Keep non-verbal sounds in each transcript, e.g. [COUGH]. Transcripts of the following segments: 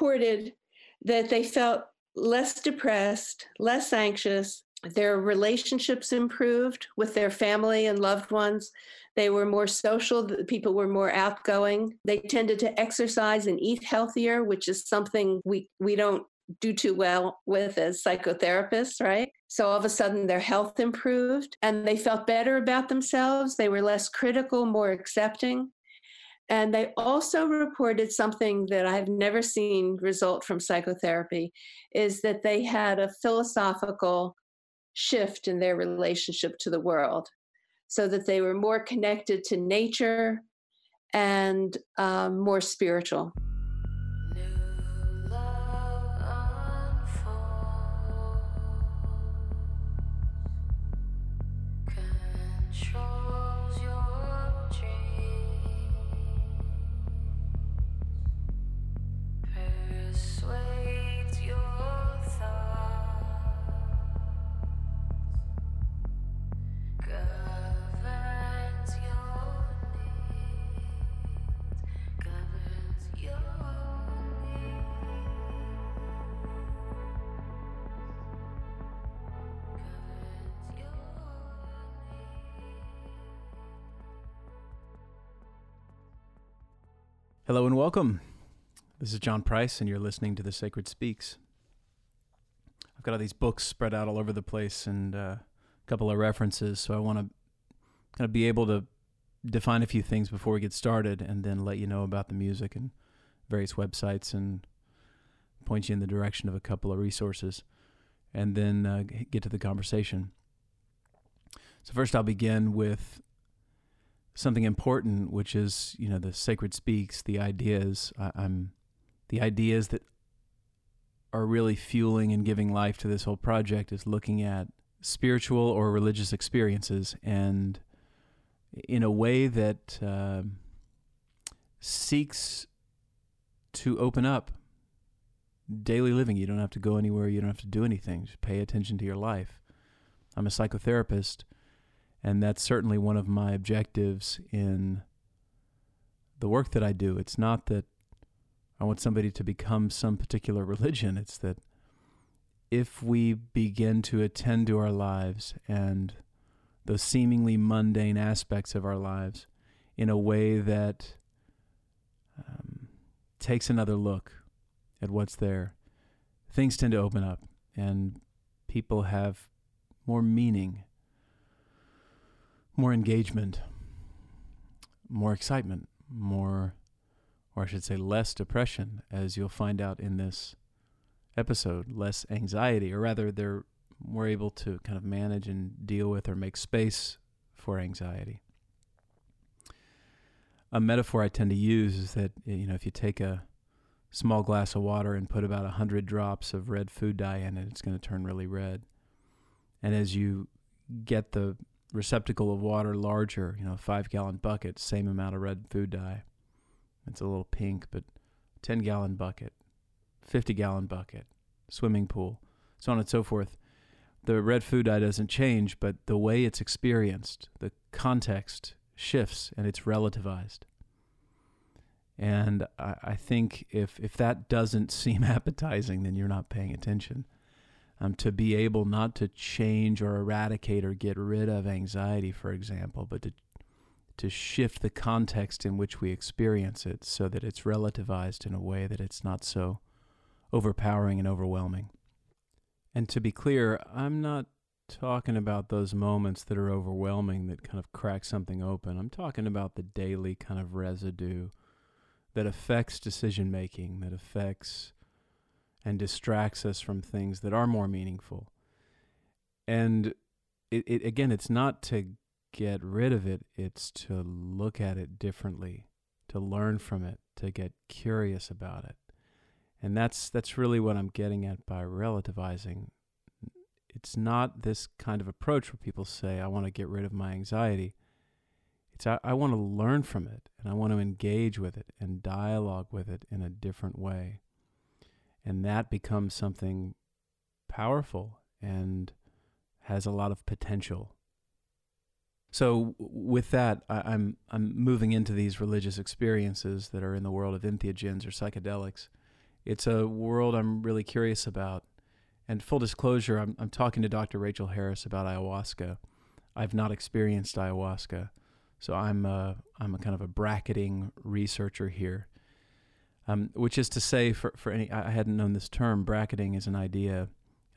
reported that they felt less depressed, less anxious. Their relationships improved with their family and loved ones. They were more social. the People were more outgoing. They tended to exercise and eat healthier, which is something we, we don't do too well with as psychotherapists, right? So all of a sudden their health improved and they felt better about themselves. They were less critical, more accepting. And they also reported something that I've never seen result from psychotherapy is that they had a philosophical shift in their relationship to the world so that they were more connected to nature and um, more spiritual. Hello and welcome. This is John Price, and you're listening to The Sacred Speaks. I've got all these books spread out all over the place and uh, a couple of references, so I want to kind of be able to define a few things before we get started and then let you know about the music and various websites and point you in the direction of a couple of resources and then uh, get to the conversation. So, first, I'll begin with something important, which is you know the sacred speaks, the ideas. I, I'm the ideas that are really fueling and giving life to this whole project is looking at spiritual or religious experiences and in a way that um seeks to open up daily living. You don't have to go anywhere. You don't have to do anything. Just pay attention to your life. I'm a psychotherapist, and that's certainly one of my objectives in the work that I do. It's not that I want somebody to become some particular religion. It's that if we begin to attend to our lives and those seemingly mundane aspects of our lives in a way that um, takes another look at what's there, things tend to open up and people have more meaning, more engagement, more excitement, more, or I should say, less depression, as you'll find out in this episode, less anxiety, or rather, they're more able to kind of manage and deal with or make space for anxiety. A metaphor I tend to use is that, you know, if you take a small glass of water and put about 100 drops of red food dye in it, it's going to turn really red. And as you get the receptacle of water larger, you know, five gallon bucket, same amount of red food dye. It's a little pink, but 10 gallon bucket, 50 gallon bucket, swimming pool, so on and so forth. The red food dye doesn't change, but the way it's experienced, the context shifts and it's relativized. And I, I think if, if that doesn't [LAUGHS] seem appetizing, then you're not paying attention um, to be able not to change or eradicate or get rid of anxiety, for example, but to to shift the context in which we experience it so that it's relativized in a way that it's not so overpowering and overwhelming. And to be clear, I'm not talking about those moments that are overwhelming that kind of crack something open. I'm talking about the daily kind of residue that affects decision making, that affects and distracts us from things that are more meaningful. And it, it again, it's not to get rid of it, it's to look at it differently, to learn from it, to get curious about it. And that's that's really what I'm getting at by relativizing. It's not this kind of approach where people say, I want to get rid of my anxiety. It's I, I want to learn from it and I want to engage with it and dialogue with it in a different way. And that becomes something powerful and has a lot of potential. So with that, I, I'm I'm moving into these religious experiences that are in the world of entheogens or psychedelics. It's a world I'm really curious about. And full disclosure, I'm I'm talking to Dr. Rachel Harris about ayahuasca. I've not experienced ayahuasca, so I'm uh, I'm a kind of a bracketing researcher here. Um, which is to say, for for any I hadn't known this term. Bracketing is an idea,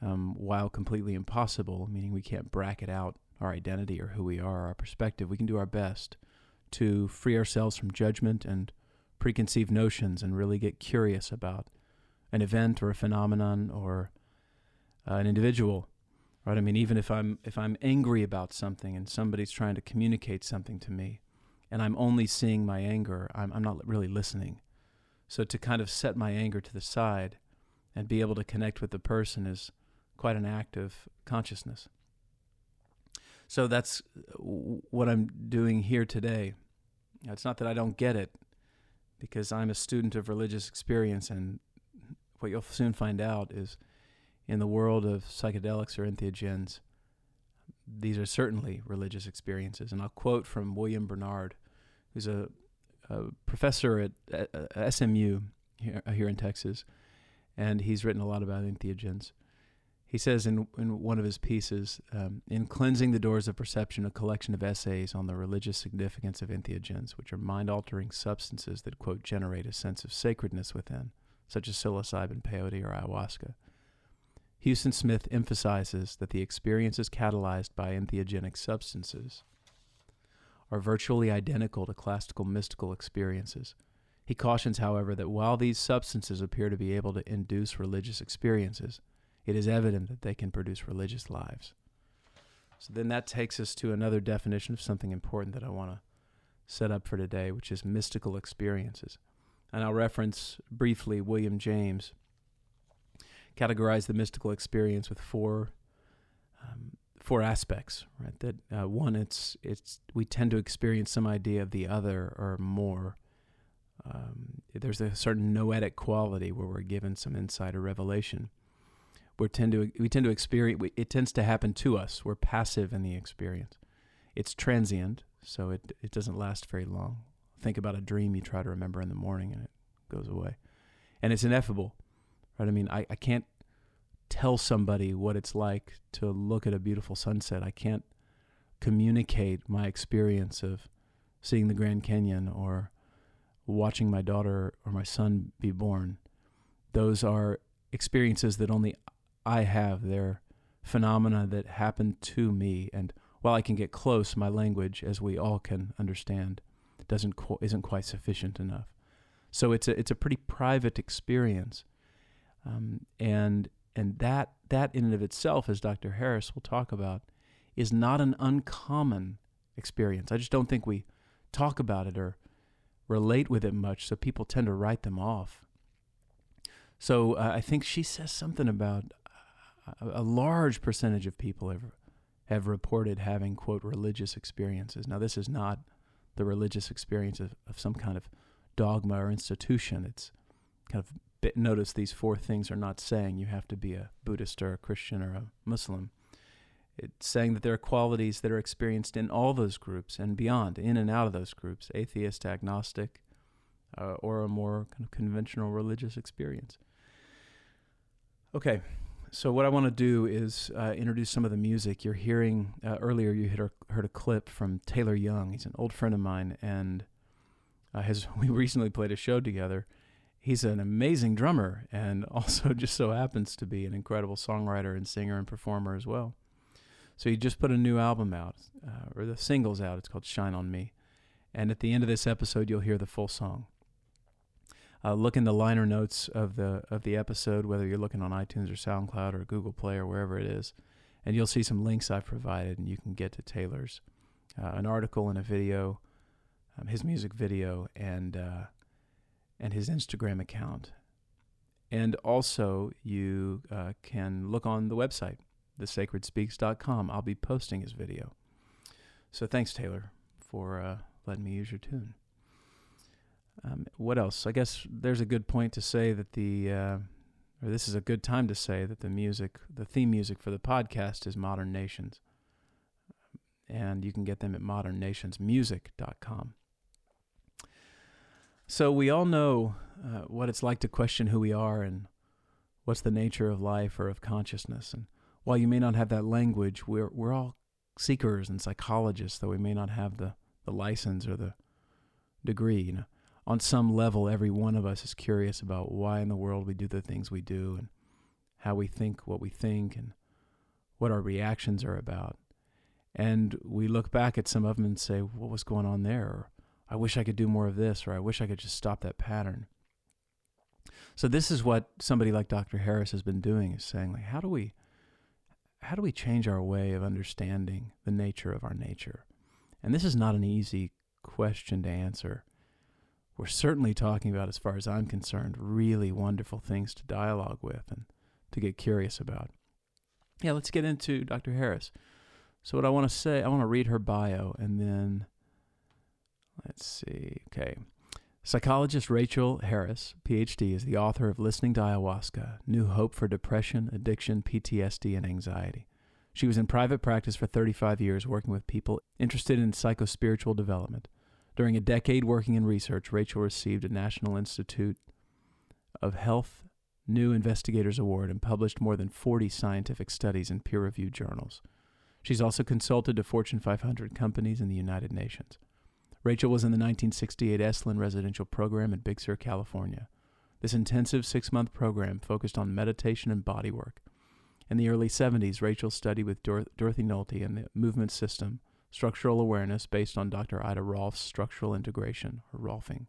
um, while completely impossible, meaning we can't bracket out our identity or who we are, our perspective. We can do our best to free ourselves from judgment and preconceived notions and really get curious about an event or a phenomenon or uh, an individual right i mean even if i'm if i'm angry about something and somebody's trying to communicate something to me and i'm only seeing my anger i'm, I'm not really listening so to kind of set my anger to the side and be able to connect with the person is quite an act of consciousness so that's what i'm doing here today it's not that i don't get it because i'm a student of religious experience and what you'll soon find out is in the world of psychedelics or entheogens, these are certainly religious experiences. And I'll quote from William Barnard, who's a, a professor at, at, at SMU here, here in Texas, and he's written a lot about entheogens. He says in, in one of his pieces, um, in Cleansing the Doors of Perception, a collection of essays on the religious significance of entheogens, which are mind altering substances that, quote, generate a sense of sacredness within, such as psilocybin, peyote, or ayahuasca. Huston Smith emphasizes that the experience is catalyzed by entheogenic substances are virtually identical to classical mystical experiences. He cautions, however, that while these substances appear to be able to induce religious experiences, it is evident that they can produce religious lives. So then that takes us to another definition of something important that I want to set up for today, which is mystical experiences. And I'll reference briefly William James categorize the mystical experience with four um, four aspects. Right. That uh, one, it's it's we tend to experience some idea of the other or more. Um, there's a certain noetic quality where we're given some insight or revelation. We tend to we tend to experience. It tends to happen to us. We're passive in the experience. It's transient, so it it doesn't last very long. Think about a dream you try to remember in the morning and it goes away, and it's ineffable right? I mean, I, I can't tell somebody what it's like to look at a beautiful sunset. I can't communicate my experience of seeing the Grand Canyon or watching my daughter or my son be born. Those are experiences that only I have. They're phenomena that happen to me. And while I can get close, my language, as we all can understand, doesn't qu- isn't quite sufficient enough. So it's a it's a pretty private experience. Um, and and that that in and of itself, as Dr. Harris will talk about, is not an uncommon experience. I just don't think we talk about it or relate with it much, so people tend to write them off. So uh, I think she says something about a, a large percentage of people have have reported having quote religious experiences. Now this is not the religious experience of, of some kind of dogma or institution. It's kind of notice these four things are not saying you have to be a Buddhist or a Christian or a Muslim. It's saying that there are qualities that are experienced in all those groups and beyond, in and out of those groups, atheist, agnostic, uh, or a more kind of conventional religious experience. Okay, so what I want to do is uh, introduce some of the music. You're hearing uh, earlier. You heard a, heard a clip from Taylor Young. He's an old friend of mine, and uh, has [LAUGHS] we recently played a show together he's an amazing drummer and [LAUGHS] also just so happens to be an incredible songwriter and singer and performer as well. So he just put a new album out, uh, or the singles out. It's called Shine on Me. And at the end of this episode, you'll hear the full song. Uh, look in the liner notes of the of the episode, whether you're looking on iTunes or SoundCloud or Google Play or wherever it is, and you'll see some links I've provided, and you can get to Taylor's, uh, an article and a video, um, his music video, and uh, and his Instagram account. And also, you uh, can look on the website, thesacredspeaks.com. I'll be posting his video. So thanks, Taylor, for uh, letting me use your tune. Um, what else? I guess there's a good point to say that the, uh, or this is a good time to say that the music, the theme music for the podcast is Modern Nations. And you can get them at modernnationsmusic.com. So we all know uh, what it's like to question who we are and what's the nature of life or of consciousness. And while you may not have that language, we're we're all seekers and psychologists, though we may not have the, the license or the degree. You know, on some level, every one of us is curious about why in the world we do the things we do and how we think what we think and what our reactions are about. And we look back at some of them and say, what was going on there? Or, I wish I could do more of this, or I wish I could just stop that pattern. So this is what somebody like Dr. Harris has been doing is saying like how do we how do we change our way of understanding the nature of our nature? And this is not an easy question to answer. We're certainly talking about as far as I'm concerned really wonderful things to dialogue with and to get curious about. Yeah, let's get into Dr. Harris. So what I want to say, I want to read her bio and then let's see. Okay. Psychologist Rachel Harris, PhD, is the author of Listening to Ayahuasca New Hope for Depression, Addiction, PTSD, and Anxiety. She was in private practice for 35 years working with people interested in psychospiritual development. During a decade working in research, Rachel received a National Institute of Health New Investigators Award and published more than 40 scientific studies in peer reviewed journals. She's also consulted to Fortune 500 companies in the United Nations. Rachel was in the 1968 Esalen Residential Program in Big Sur, California. This intensive six month program focused on meditation and body work. In the early 70s, Rachel studied with Dor- Dorothy Nolte in the movement system, structural awareness based on Dr. Ida Rolf's structural integration, or Rolfing.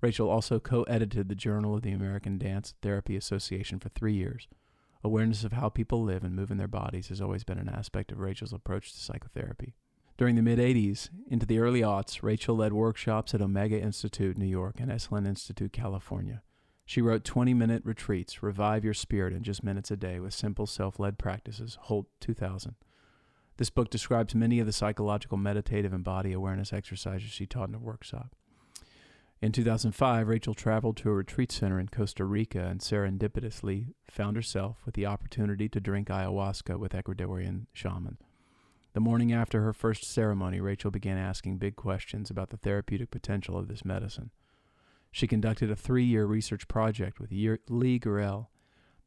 Rachel also co edited the Journal of the American Dance Therapy Association for three years. Awareness of how people live and move in their bodies has always been an aspect of Rachel's approach to psychotherapy. During the mid 80s into the early aughts, Rachel led workshops at Omega Institute, New York, and Esalen Institute, California. She wrote 20 minute retreats, Revive Your Spirit in Just Minutes a Day with Simple Self Led Practices, Holt 2000. This book describes many of the psychological, meditative, and body awareness exercises she taught in her workshop. In 2005, Rachel traveled to a retreat center in Costa Rica and serendipitously found herself with the opportunity to drink ayahuasca with Ecuadorian shaman. The morning after her first ceremony, Rachel began asking big questions about the therapeutic potential of this medicine. She conducted a three year research project with Lee Gurel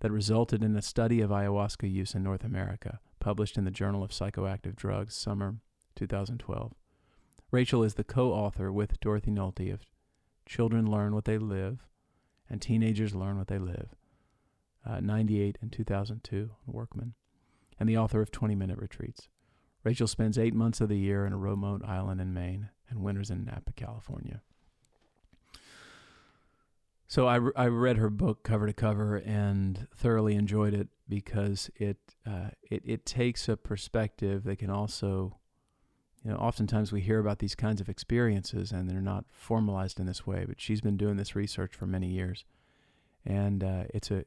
that resulted in a study of ayahuasca use in North America, published in the Journal of Psychoactive Drugs, summer 2012. Rachel is the co author with Dorothy Nolte of Children Learn What They Live and Teenagers Learn What They Live, uh, 98 and 2002, Workman, and the author of 20 Minute Retreats. Rachel spends eight months of the year in a remote island in Maine and winters in Napa, California. So I, I read her book cover to cover and thoroughly enjoyed it because it uh, it it takes a perspective that can also, you know, oftentimes we hear about these kinds of experiences and they're not formalized in this way. But she's been doing this research for many years, and uh, it's a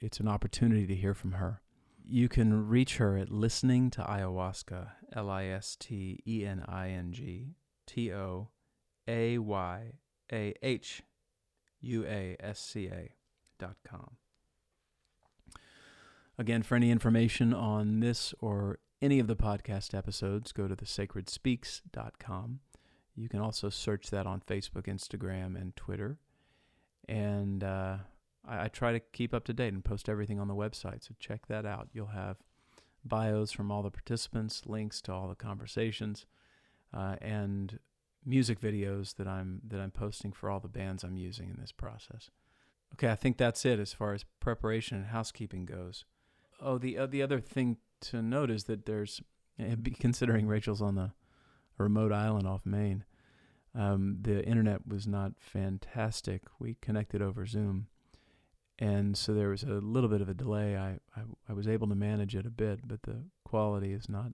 it's an opportunity to hear from her. You can reach her at listening to ayahuasca, L I S T E N I N G T O A Y A H U A S C A dot com. Again, for any information on this or any of the podcast episodes, go to thesacredspeaks.com. You can also search that on Facebook, Instagram, and Twitter. And uh, I, I try to keep up to date and post everything on the website, so check that out. You'll have bios from all the participants, links to all the conversations, uh, and music videos that I'm that I'm posting for all the bands I'm using in this process. Okay, I think that's it as far as preparation and housekeeping goes. Oh, the uh, the other thing to note is that there's eh, [LAUGHS] considering Rachel's on the remote island off Maine, um, the internet was not fantastic. We connected over Zoom, and so there was a little bit of a delay. I, I I was able to manage it a bit, but the quality is not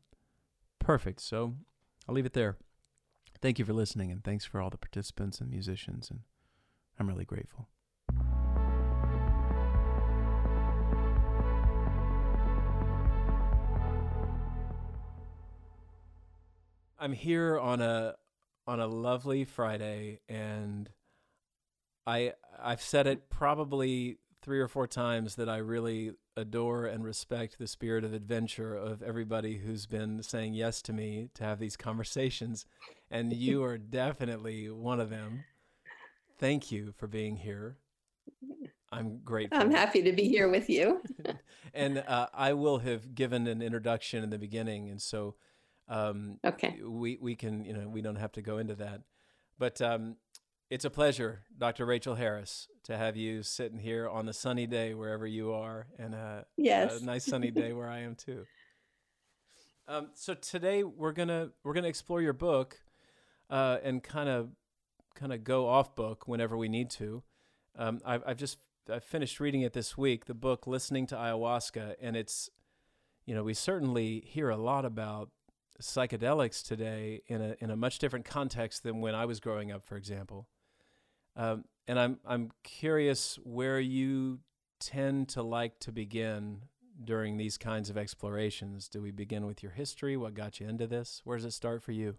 perfect. So I'll leave it there. Thank you for listening, and thanks for all the participants and musicians, and I'm really grateful. I'm here on a on a lovely Friday, and I I've said it probably three or four times that I really adore and respect the spirit of adventure of everybody who's been saying yes to me to have these conversations, and you [LAUGHS] are definitely one of them. Thank you for being here. I'm grateful. I'm happy to be here with you. [LAUGHS] and uh, I will have given an introduction in the beginning, and so um, Okay. we we can you know we don't have to go into that, but um, it's a pleasure, Dr. Rachel Harris, to have you sitting here on the sunny day wherever you are, and a, Yes. a nice sunny day where I am too. [LAUGHS] Um, so today we're gonna we're gonna explore your book, uh, and kind of kind of go off book whenever we need to. Um, I've I've just I finished reading it this week, the book "Listening to Ayahuasca," and it's, you know, we certainly hear a lot about psychedelics today in a in a much different context than when I was growing up, for example. Um, and I'm I'm curious where you tend to like to begin during these kinds of explorations. Do we begin with your history? What got you into this? Where does it start for you?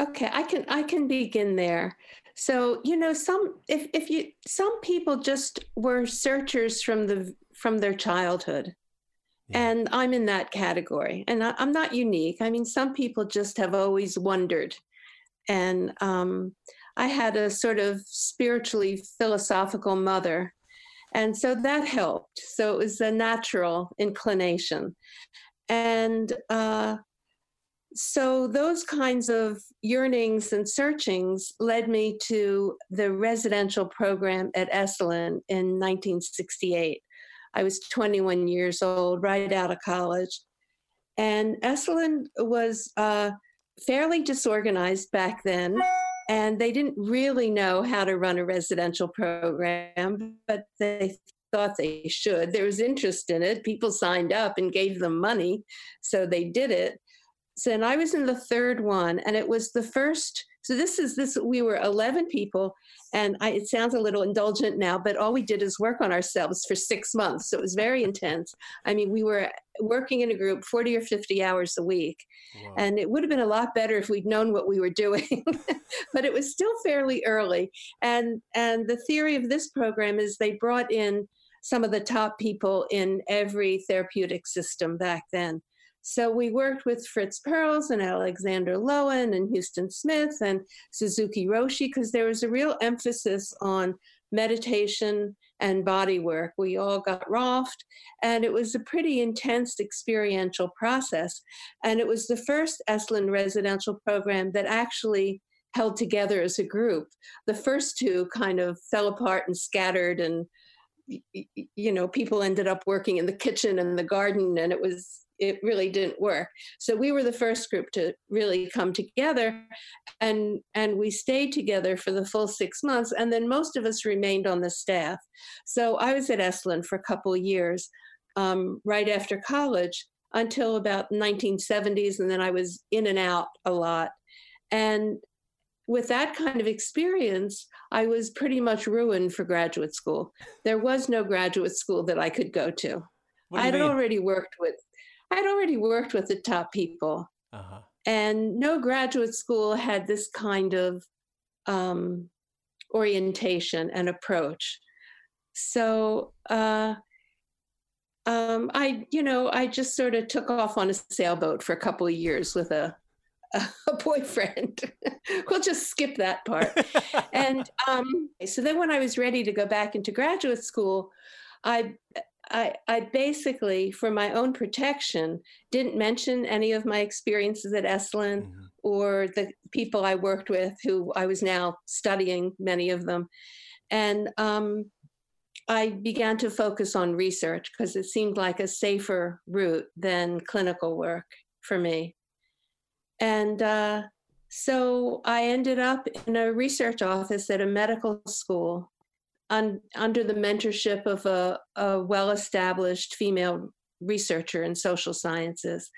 Okay, I can I can begin there. So, you know, some if if you some people just were searchers from the from their childhood. Yeah. And I'm in that category. And I, I'm not unique. I mean, some people just have always wondered. And um, I had a sort of spiritually philosophical mother. And so that helped. So it was a natural inclination. And uh, so those kinds of yearnings and searchings led me to the residential program at Esalen in 1968. I was 21 years old, right out of college. And Esalen was uh, fairly disorganized back then, and they didn't really know how to run a residential program, but they thought they should. There was interest in it. People signed up and gave them money, so they did it. So, and I was in the third one, and it was the first. So this is this. We were 11 people, and I, it sounds a little indulgent now, but all we did is work on ourselves for six months. So it was very intense. I mean, we were working in a group 40 or 50 hours a week, Whoa. and it would have been a lot better if we'd known what we were doing. [LAUGHS] but it was still fairly early. And and the theory of this program is they brought in some of the top people in every therapeutic system back then. So we worked with Fritz Perls and Alexander Lowen and Huston Smith and Suzuki Roshi because there was a real emphasis on meditation and body work. We all got Rolfed, and it was a pretty intense experiential process. And it was the first Esalen residential program that actually held together as a group. The first two kind of fell apart and scattered and you know people ended up working in the kitchen and the garden and it was it really didn't work so we were the first group to really come together and and we stayed together for the full six months and then most of us remained on the staff so i was at esalen for a couple of years um, right after college until about 1970s and then i was in and out a lot and with that kind of experience, I was pretty much ruined for graduate school. There was no graduate school that I could go to. Do I'd mean? already worked with I'd already worked with the top people, uh-huh. and no graduate school had this kind of um, orientation and approach. So uh, um, I, you know, I just sort of took off on a sailboat for a couple of years with a [LAUGHS] a boyfriend. [LAUGHS] we'll just skip that part. [LAUGHS] and um, so then when I was ready to go back into graduate school, I, I, I basically, for my own protection, didn't mention any of my experiences at Esalen Mhm. or the people I worked with, who I was now studying many of them. And um, I began to focus on research because it seemed like a safer route than clinical work for me. And uh, so I ended up in a research office at a medical school un, under the mentorship of a, a well established female researcher in social sciences.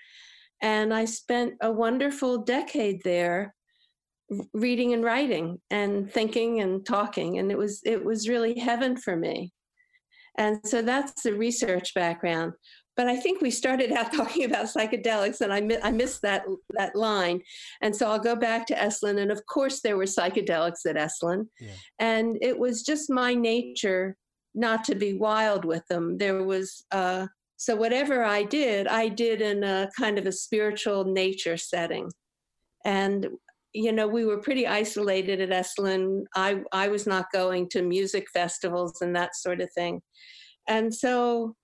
And I spent a wonderful decade there reading and writing and thinking and talking and it was it was really heaven for me and so that's the research background but I think we started out [LAUGHS] talking about psychedelics, and I, mi- I missed that that line. And so I'll go back to Esalen, and of course there were psychedelics at Esalen, Yeah. and it was just my nature not to be wild with them. There was uh, so whatever I did, I did in a kind of a spiritual nature setting, and you know we were pretty isolated at Esalen. I I was not going to music festivals and that sort of thing, and so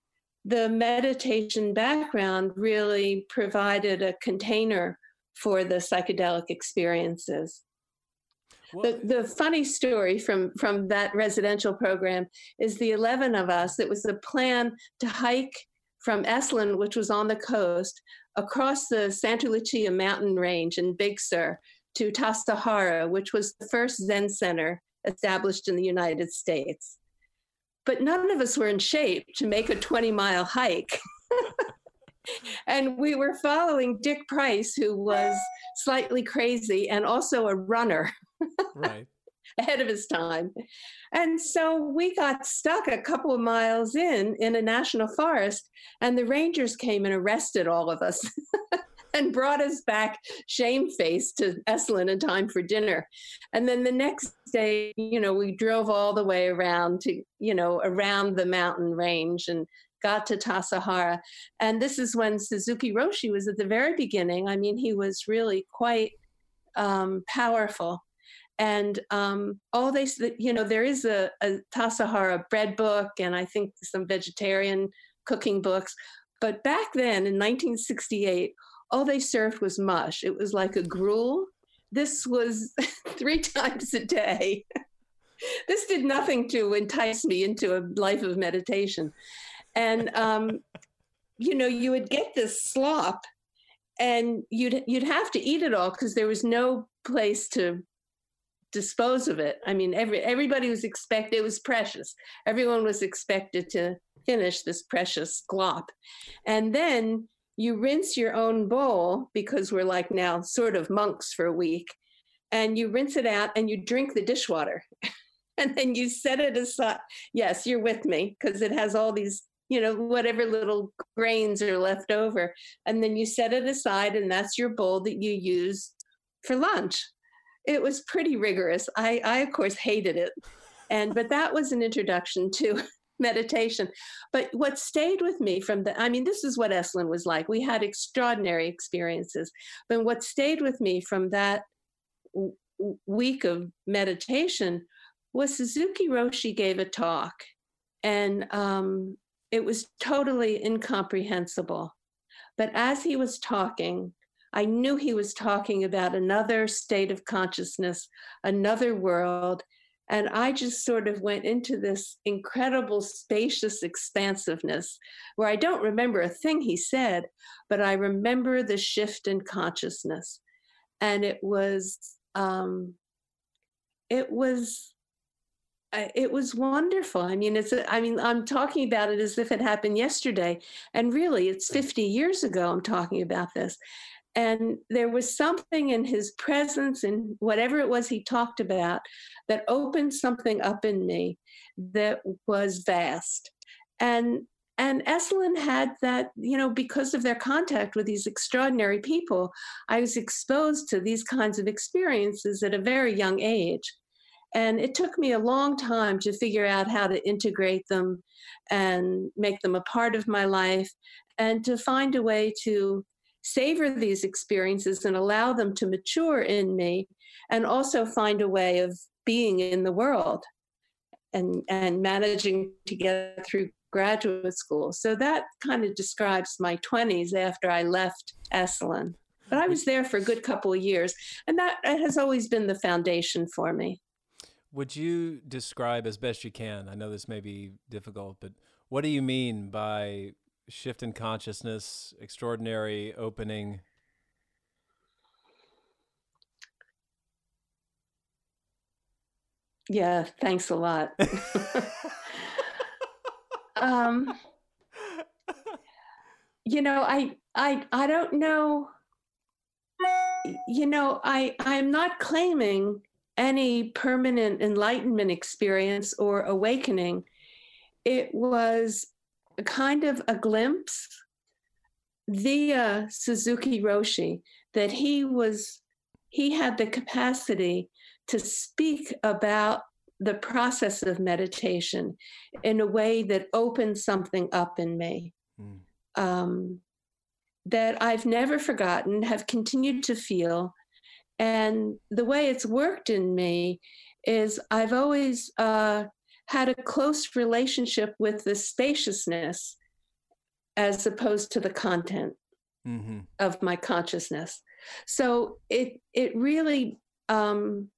the meditation background really provided a container for the psychedelic experiences. Well, The, the funny story from, from that residential program is the 11 of us, it was the plan to hike from Esalen, which was on the coast, across the Santa Lucia mountain range in Big Sur to Tassajara, which was the first Zen center established in the United States. But none of us were in shape to make a 20 mile hike. [LAUGHS] and we were following Dick Price, who was slightly crazy and also a runner [LAUGHS] right. ahead of his time. And so we got stuck a couple of miles in in a national forest, and the rangers came and arrested all of us [LAUGHS] and brought us back shamefaced to Esalen in time for dinner. And then the next day, you know, we drove all the way around to, you know, around the mountain range and got to Tassajara. And this is when Suzuki Roshi was at the very beginning. I mean, he was really quite um, powerful and um, all they you know there is a, a Tassajara bread book and i think some vegetarian cooking books but back then in 1968 all they served was mush it was like a gruel this was [LAUGHS] three times a day [LAUGHS] this did nothing to entice me into a life of meditation and um, you know you would get this slop and you'd you'd have to eat it all because there was no place to dispose of it. I mean, every everybody was expected. It was precious. Everyone was expected to finish this precious glop, and then you rinse your own bowl because we're like now sort of monks for a week, and you rinse it out and you drink the dishwater, [LAUGHS] and then you set it aside. Yes, you're with me because it has all these. You know, whatever little grains are left over. And then you set it aside, and that's your bowl that you use for lunch it was pretty rigorous. I, I of course hated it, and but that was an introduction to meditation. But what stayed with me from the, I mean, this is what Esalen was like. We had extraordinary experiences, but what stayed with me from that w- week of meditation was Suzuki Roshi gave a talk, and um, it was totally incomprehensible. But as he was talking, I knew he was talking about another state of consciousness, another world. And I just sort of went into this incredible spacious expansiveness where I don't remember a thing he said, but I remember the shift in consciousness. And it was, um, it was, it was wonderful. I mean, it's, I mean, I'm talking about it as if it happened yesterday. And really, it's 50 years ago I'm talking about this and there was something in his presence and whatever it was he talked about that opened something up in me that was vast and and Esalen had that, you know, because of their contact with these extraordinary people, I was exposed to these kinds of experiences at a very young age. And it took me a long time to figure out how to integrate them and make them a part of my life and to find a way to savor these experiences and allow them to mature in me and also find a way of being in the world and and managing to get through graduate school so that kind of describes my 20s after i left esalen but i was there for a good couple of years and that, that has always been the foundation for me Would you describe as best you can? I know this may be difficult, but what do you mean by shift in consciousness, extraordinary opening? yeah thanks a lot. [LAUGHS] Um you know i i i don't know. You know i i'm not claiming any permanent enlightenment experience or awakening. It was kind of a glimpse via Suzuki Roshi that he was he had the capacity to speak about the process of meditation in a way that opened something up in me Mm. um, that I've never forgotten, have continued to feel. And the way it's worked in me is I've always uh, had a close relationship with the spaciousness as opposed to the content Mm-hmm. of my consciousness. So it it really um,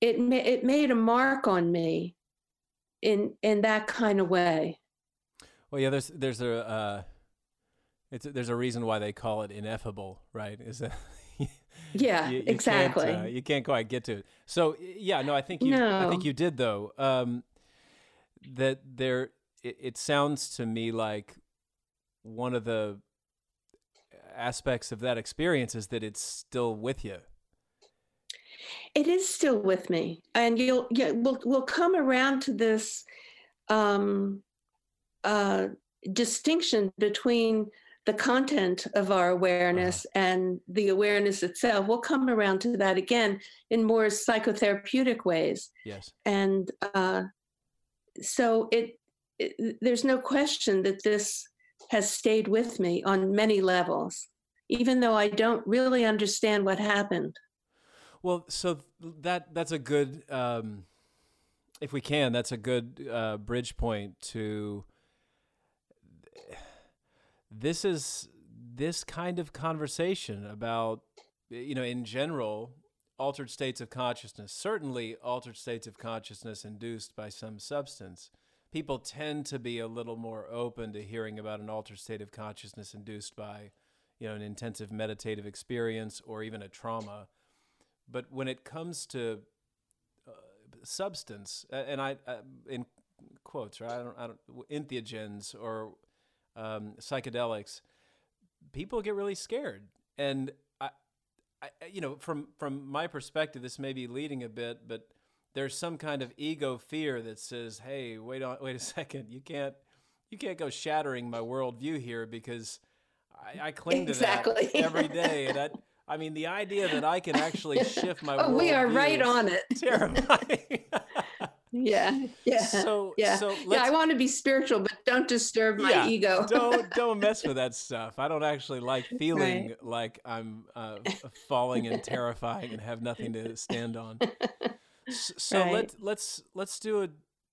it ma- it made a mark on me in in that kind of way. Well, yeah. There's there's a uh, it's there's a reason why they call it ineffable, right? Is that [LAUGHS] Yeah, you, you exactly. Can't, uh, you can't quite get to it. So yeah, no, I think you. No. I think you did though. Um, that there, it, it sounds to me like one of the aspects of that experience is that it's still with you. it is still with me and you'll yeah we'll, we'll come around to this um, uh, distinction between the content of our awareness and the awareness itself we'll come around to that again in more psychotherapeutic ways Yes. and uh, so it, it there's no question that this has stayed with me on many levels even though i don't really understand what happened Well, so that that's a good, um, if we can, that's a good uh, bridge point to. This is this kind of conversation about, you know, in general, altered states of consciousness. Certainly, altered states of consciousness induced by some substance. People tend to be a little more open to hearing about an altered state of consciousness induced by, you know, an intensive meditative experience or even a trauma but when it comes to uh, substance, and I, uh, in quotes, right? I don't, I don't, entheogens or um, psychedelics, people get really scared, and I, I, you know, from from my perspective, this may be leading a bit, but there's some kind of ego fear that says, "Hey, wait on, [LAUGHS] wait a second, you can't, you can't go shattering my worldview here because." I, I cling to Exactly. that [LAUGHS] every day, and that I mean, the idea that I can actually [LAUGHS] shift my oh we are right on it Terrifying. Yeah [LAUGHS] yeah so yeah so yeah i want to be spiritual but don't disturb my yeah, ego don't [LAUGHS] don't mess with that stuff. I don't actually like feeling like I'm uh, [LAUGHS] falling and terrifying and have nothing to stand on. So Right. let let's let's do a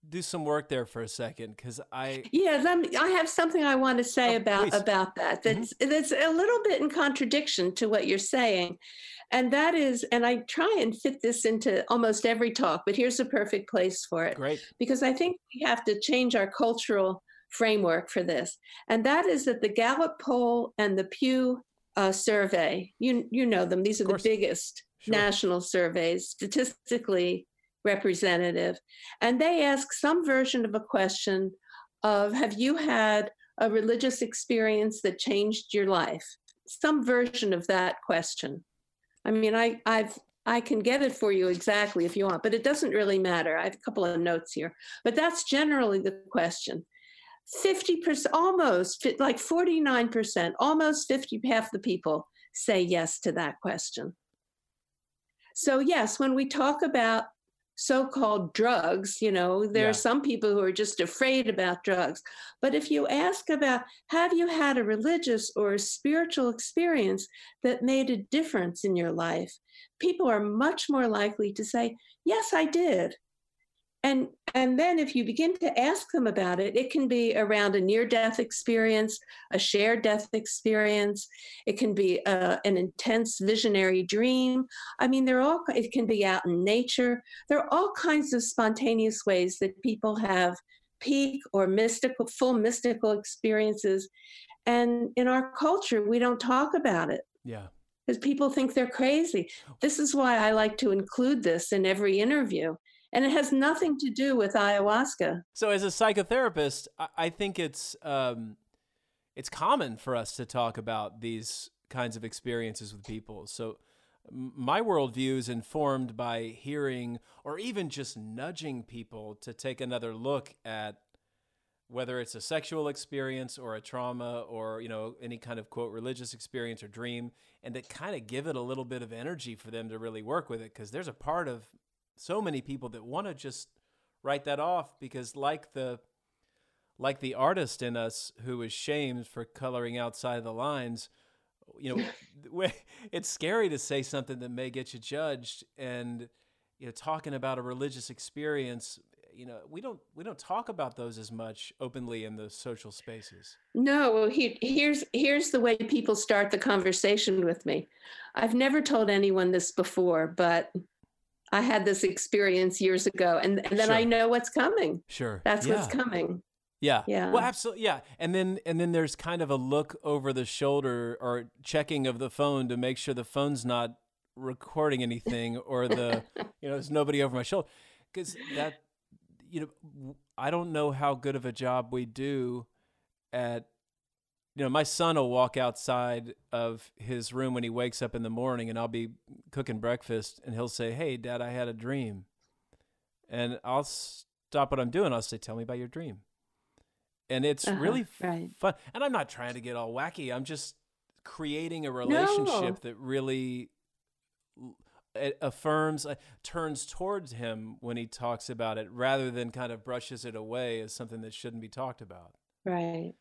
do some work there for a second because I yeah let me, i have something i want to say Oh, about please. about that Mhm. that's that's a little bit in contradiction to what you're saying and that is and i try and fit this into almost every talk but here's a perfect place for it great because I think we have to change our cultural framework for this. And that is that the Gallup poll and the Pew uh, survey, you, you know them, these are the biggest Sure. national surveys, statistically representative. And they ask some version of a question of Have you had a religious experience that changed your life? Some version of that question. I mean, I, I've I can get it for you exactly if you want, but it doesn't really matter. I have a couple of notes here, but that's generally the question. 50%, almost like 49%, almost 50, half the people say yes to that question. So, yes, when we talk about so called drugs, you know, there Yeah. are some people who are just afraid about drugs. But if you ask about, have you had a religious or a spiritual experience that made a difference in your life? People are much more likely to say, yes, I did. And, and then if you begin to ask them about it, it can be around a near death experience, a shared death experience. It can be uh, an intense visionary dream. I mean, they're all, it can be out in nature. There are all kinds of spontaneous ways that people have peak or mystical, full mystical experiences. And in our culture, we don't talk about it yeah because people think they're crazy. This is why I like to include this in every interview. And it has nothing to do with ayahuasca. So as a psychotherapist, I, think it's um, it's common for us to talk about these kinds of experiences with people. So my worldview is informed by hearing or even just nudging people to take another look at whether it's a sexual experience or a trauma or you know any kind of quote religious experience or dream and to kind of give it a little bit of energy for them to really work with it because there's a part of so many people that want to just write that off because like the like the artist in us who is shamed for coloring outside the lines you know [LAUGHS] it's scary to say something that may get you judged and you know talking about a religious experience you know we don't we don't talk about those as much openly in the social spaces No, he, here's here's the way people start the conversation with me. I've never told anyone this before, but I had this experience years ago, and, and then I know what's coming. sure That's what's coming. Yeah. Yeah. Well, absolutely. Yeah. And then and then there's kind of a look over the shoulder or checking of the phone to make sure the phone's not recording anything or the [LAUGHS] you know there's nobody over my shoulder because that you know I don't know how good of a job we do at you know my son will walk outside of his room when he wakes up in the morning and I'll be cooking breakfast and he'll say hey dad I had a dream and I'll stop what I'm doing I'll say tell me about your dream and it's Uh-huh, really f- right. fun. And I'm not trying to get all wacky. I'm just creating a relationship that really it affirms, uh, turns towards him when he talks about it, rather than kind of brushes it away as something that shouldn't be talked about. Right.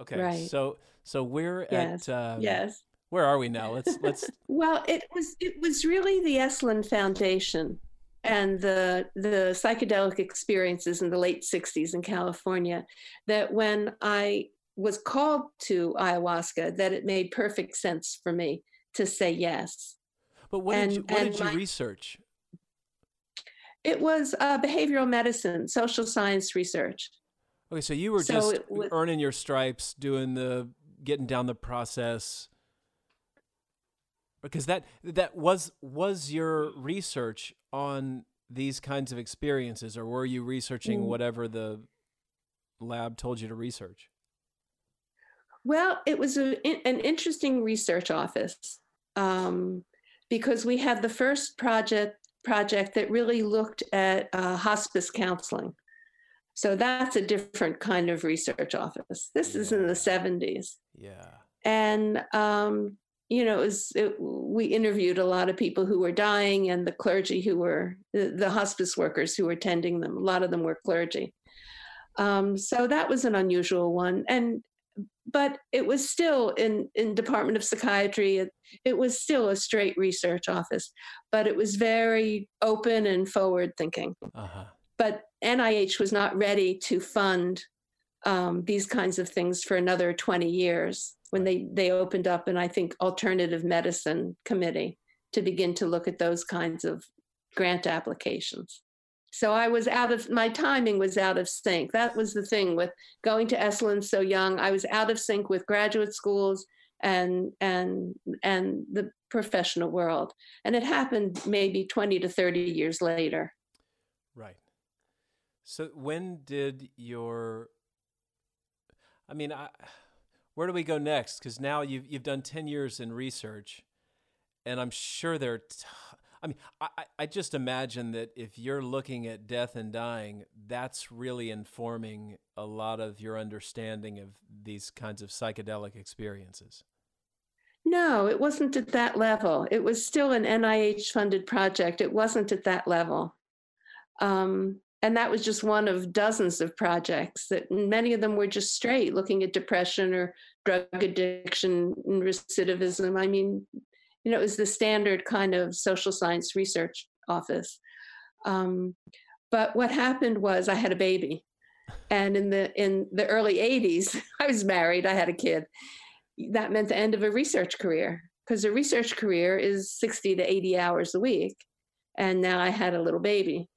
Okay, Right. so so we're Yes. at um, yes. Where are we now? Let's let's [LAUGHS] Well, it was it was really the Esalen Foundation and the the psychedelic experiences in the late 60s in California that when I was called to ayahuasca that it made perfect sense for me to say yes. But what did you what did you my- research? It was uh, behavioral medicine, social science research. Okay, so you were So just was- earning your stripes, doing the getting down the process. Because that that was was your research on these kinds of experiences, or were you researching Mm. whatever the lab told you to research? Well, it was a, an interesting research office um, because we had the first project project that really looked at uh, hospice counseling. So that's a different kind of research office. This is in the 70s. Yeah. And, um, you know, it was, it, we interviewed a lot of people who were dying and the clergy who were, the, the hospice workers who were tending them. A lot of them were clergy. Um, so that was an unusual one. And but it was still in in department of psychiatry it, it was still a straight research office but it was very open and forward thinking Uh huh. but nih was not ready to fund um, these kinds of things for another 20 years when they they opened up and i think alternative medicine committee to begin to look at those kinds of grant applications. So i was out of my timing was out of sync. That was the thing with going to esalen so young. I was out of sync with graduate schools and and and the professional world. And it happened maybe 20 to 30 years later. Right. So when did your I mean, I where do we go next? Because now you've you've done ten years in research, and I'm sure there. T- I mean, I- I just imagine that if you're looking at death and dying, that's really informing a lot of your understanding of these kinds of psychedelic experiences. No, it wasn't at that level. It was still an NIH funded project. It wasn't at that level. Um, and that was just one of dozens of projects that many of them were just straight looking at depression or drug addiction and recidivism. I mean, you know, it was the standard kind of social science research office. Um, but what happened was I had a baby. And in the in the early 80s, [LAUGHS] I was married, I had a kid that meant the end of a research career because a research career is 60 to 80 hours a week and now i had a little baby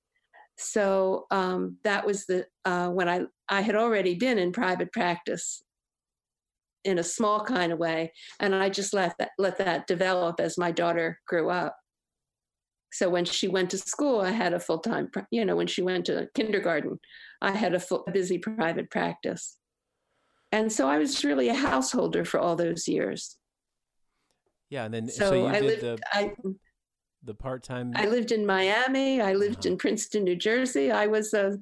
so um, that was the uh, when i i had already been in private practice in a small kind of way and i just let that let that develop as my daughter grew up so when she went to school i had a full-time you know when she went to kindergarten i had a full busy private practice and so I was really a householder for all those years. Yeah, and then so, So, you I did lived the I, the part time. I lived in Miami. I lived Uh-huh. in Princeton, New Jersey. I was a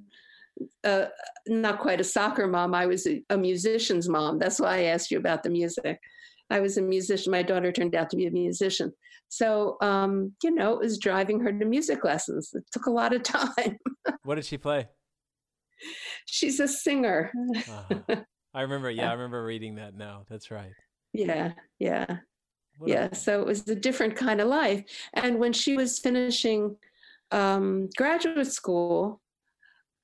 uh, not quite a soccer mom. I was a, a musician's mom. That's why I asked you about the music. I was a musician. My daughter turned out to be a musician. So, um, you know, it was driving her to music lessons. It took a lot of [LAUGHS] time. What did she play? She's a singer. Uh-huh. I remember. Yeah, [LAUGHS] I remember reading that. Now that's right. Yeah, yeah. What a- yeah so it was a different kind of life. And when she was finishing um, graduate school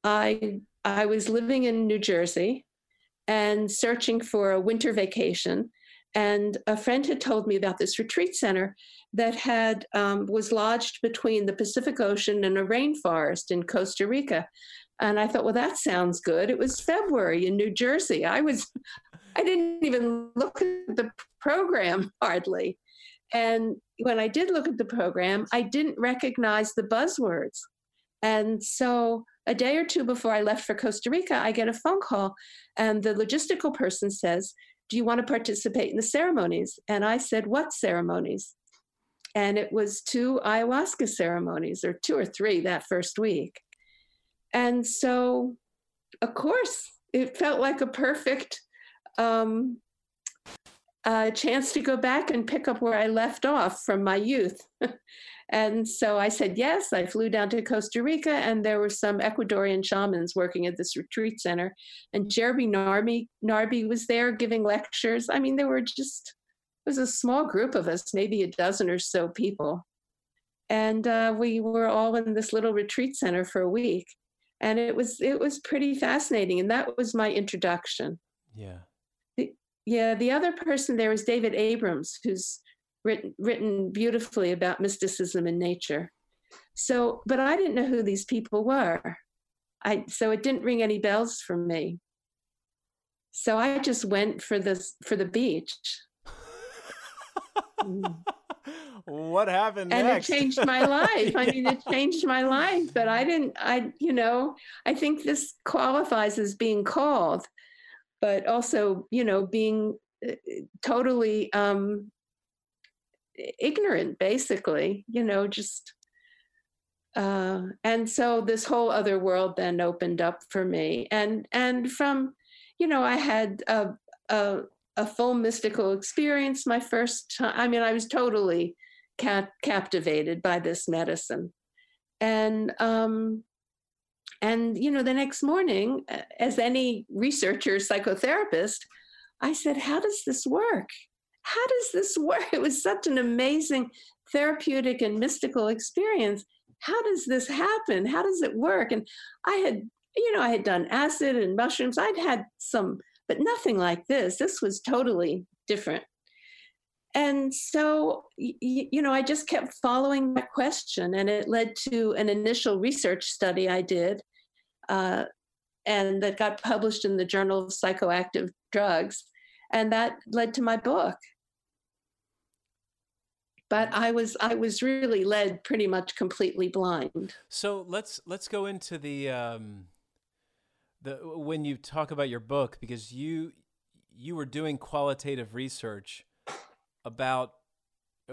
i i was living in new jersey and searching for a winter vacation. And a friend had told me about this retreat center that had um, was lodged between the pacific ocean and a rainforest in costa rica. And i thought well that sounds good. It was february in new jersey. I was i didn't even look at the program [LAUGHS] hardly. And when I did look at the program, I didn't recognize the buzzwords. And so a day or two before I left for Costa Rica, I get a phone call, and the logistical person says, Do you want to participate in the ceremonies? And I said, What ceremonies? And it was two ayahuasca ceremonies, or two or three that first week. And so, of course, it felt like a perfect um, a chance to go back and pick up where I left off from my youth. [LAUGHS] and so I said yes. I flew down to Costa Rica, and there were some Ecuadorian shamans working at this retreat center. And Jeremy Narby, Narby was there giving lectures. I mean, there were just, it was a small group of us, maybe a dozen or so people. And uh, we were all in this little retreat center for a week. And it was it was pretty fascinating. And that was my introduction. Yeah. Yeah, the other person there is David Abrams, who's written written beautifully about mysticism and nature. So, but I didn't know who these people were. I so it didn't ring any bells for me. So I just went for this for the beach. [LAUGHS] What happened and next? it changed my [LAUGHS] life. I mean, it changed my life, but I didn't, I, you know, I think this qualifies as being called, but also, you know, being uh, totally um, ignorant, basically, you know, just. Uh, and so this whole other world then opened up for me, and and from, you know, I had a a, a full mystical experience my first time. I mean, I was totally cap- captivated by this medicine, and um, and you know, the next morning, as any researcher, psychotherapist, I said, "How does this work? How does this work?" [LAUGHS] It was such an amazing therapeutic and mystical experience. How does this happen? How does it work? And I had, you know, I had done acid and mushrooms. I'd had some, but nothing like this. This was totally different. And so, you know, I just kept following that question, and it led to an initial research study I did, uh, and that got published in the Journal of Psychoactive Drugs, and that led to my book. But I was I was really led pretty much completely blind. So let's let's go into the um, the when you talk about your book because you you were doing qualitative research about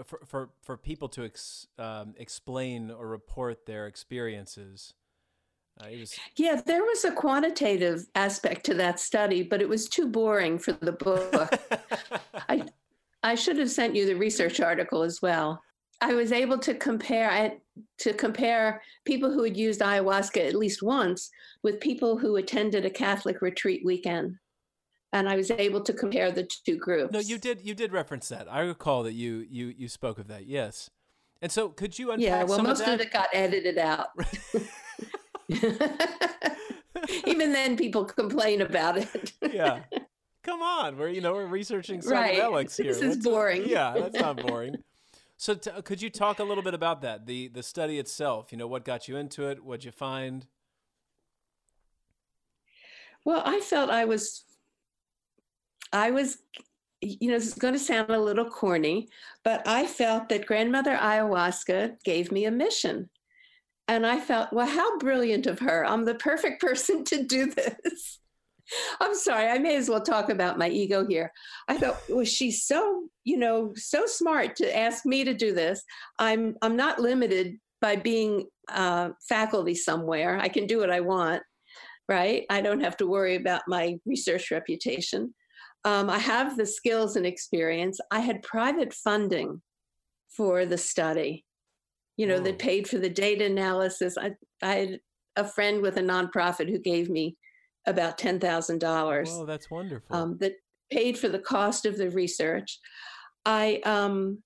for for, for people to ex, um, explain or report their experiences. Uh, was Yeah, there was a quantitative aspect to that study, but it was too boring for the book. [LAUGHS] I, I should have sent you the research article as well. I was able to compare I, to compare people who had used ayahuasca at least once with people who attended a Catholic retreat weekend, and I was able to compare the two groups. no, you did you did reference that. I recall that you you you spoke of that. Yes. And so, could you unpack Yeah, well, most of of, it got edited out. [LAUGHS] Even then, people complain about it. yeah. Come on, we're you know we're researching Right. psychedelics here. This is Let's- boring. Yeah, that's not boring. So t- could you talk a little bit about that the the study itself? You know, what got you into it? What'd you find? Well, I felt I was, I was, you know, this is going to sound a little corny, but I felt that grandmother ayahuasca gave me a mission. And I felt, well, how brilliant of her. I'm the perfect [LAUGHS] person to do this. I'm sorry, I may as well talk about my ego here. I thought, was she so, you know, so smart to ask me to do this? I'm I'm not limited by being uh, faculty somewhere. I can do what I want. right? I don't have to worry about my research reputation. Um, I have the skills and experience. I had private funding for the study, you know, Whoa. that paid for the data analysis. I, I had a friend with a nonprofit who gave me about $10,000 Oh, that's wonderful. um, that paid for the cost of the research. I um,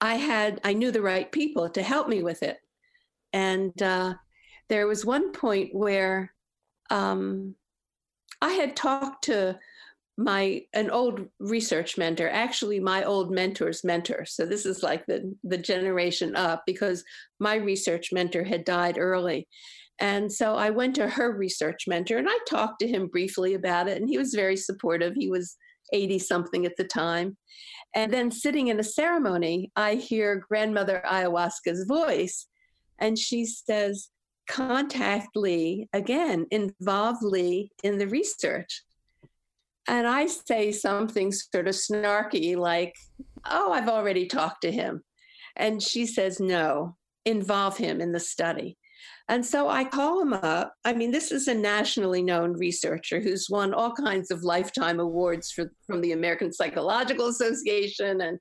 I had I knew the right people to help me with it, and uh, there was one point where um, I had talked to my an old research mentor, actually my old mentor's mentor. So this is like the the generation up because my research mentor had died early. And so I went to her research mentor and I talked to him briefly about it, and he was very supportive. He was 80 something at the time. And then sitting in a ceremony, I hear grandmother ayahuasca's voice, and she says, Contact Lee again, involve Lee in the research. And I say something sort of snarky like, Oh, I've already talked to him. And she says, No, involve him in the study. And so I call him up. I mean, this is a nationally known researcher who's won all kinds of lifetime awards for, from the American Psychological Association. And,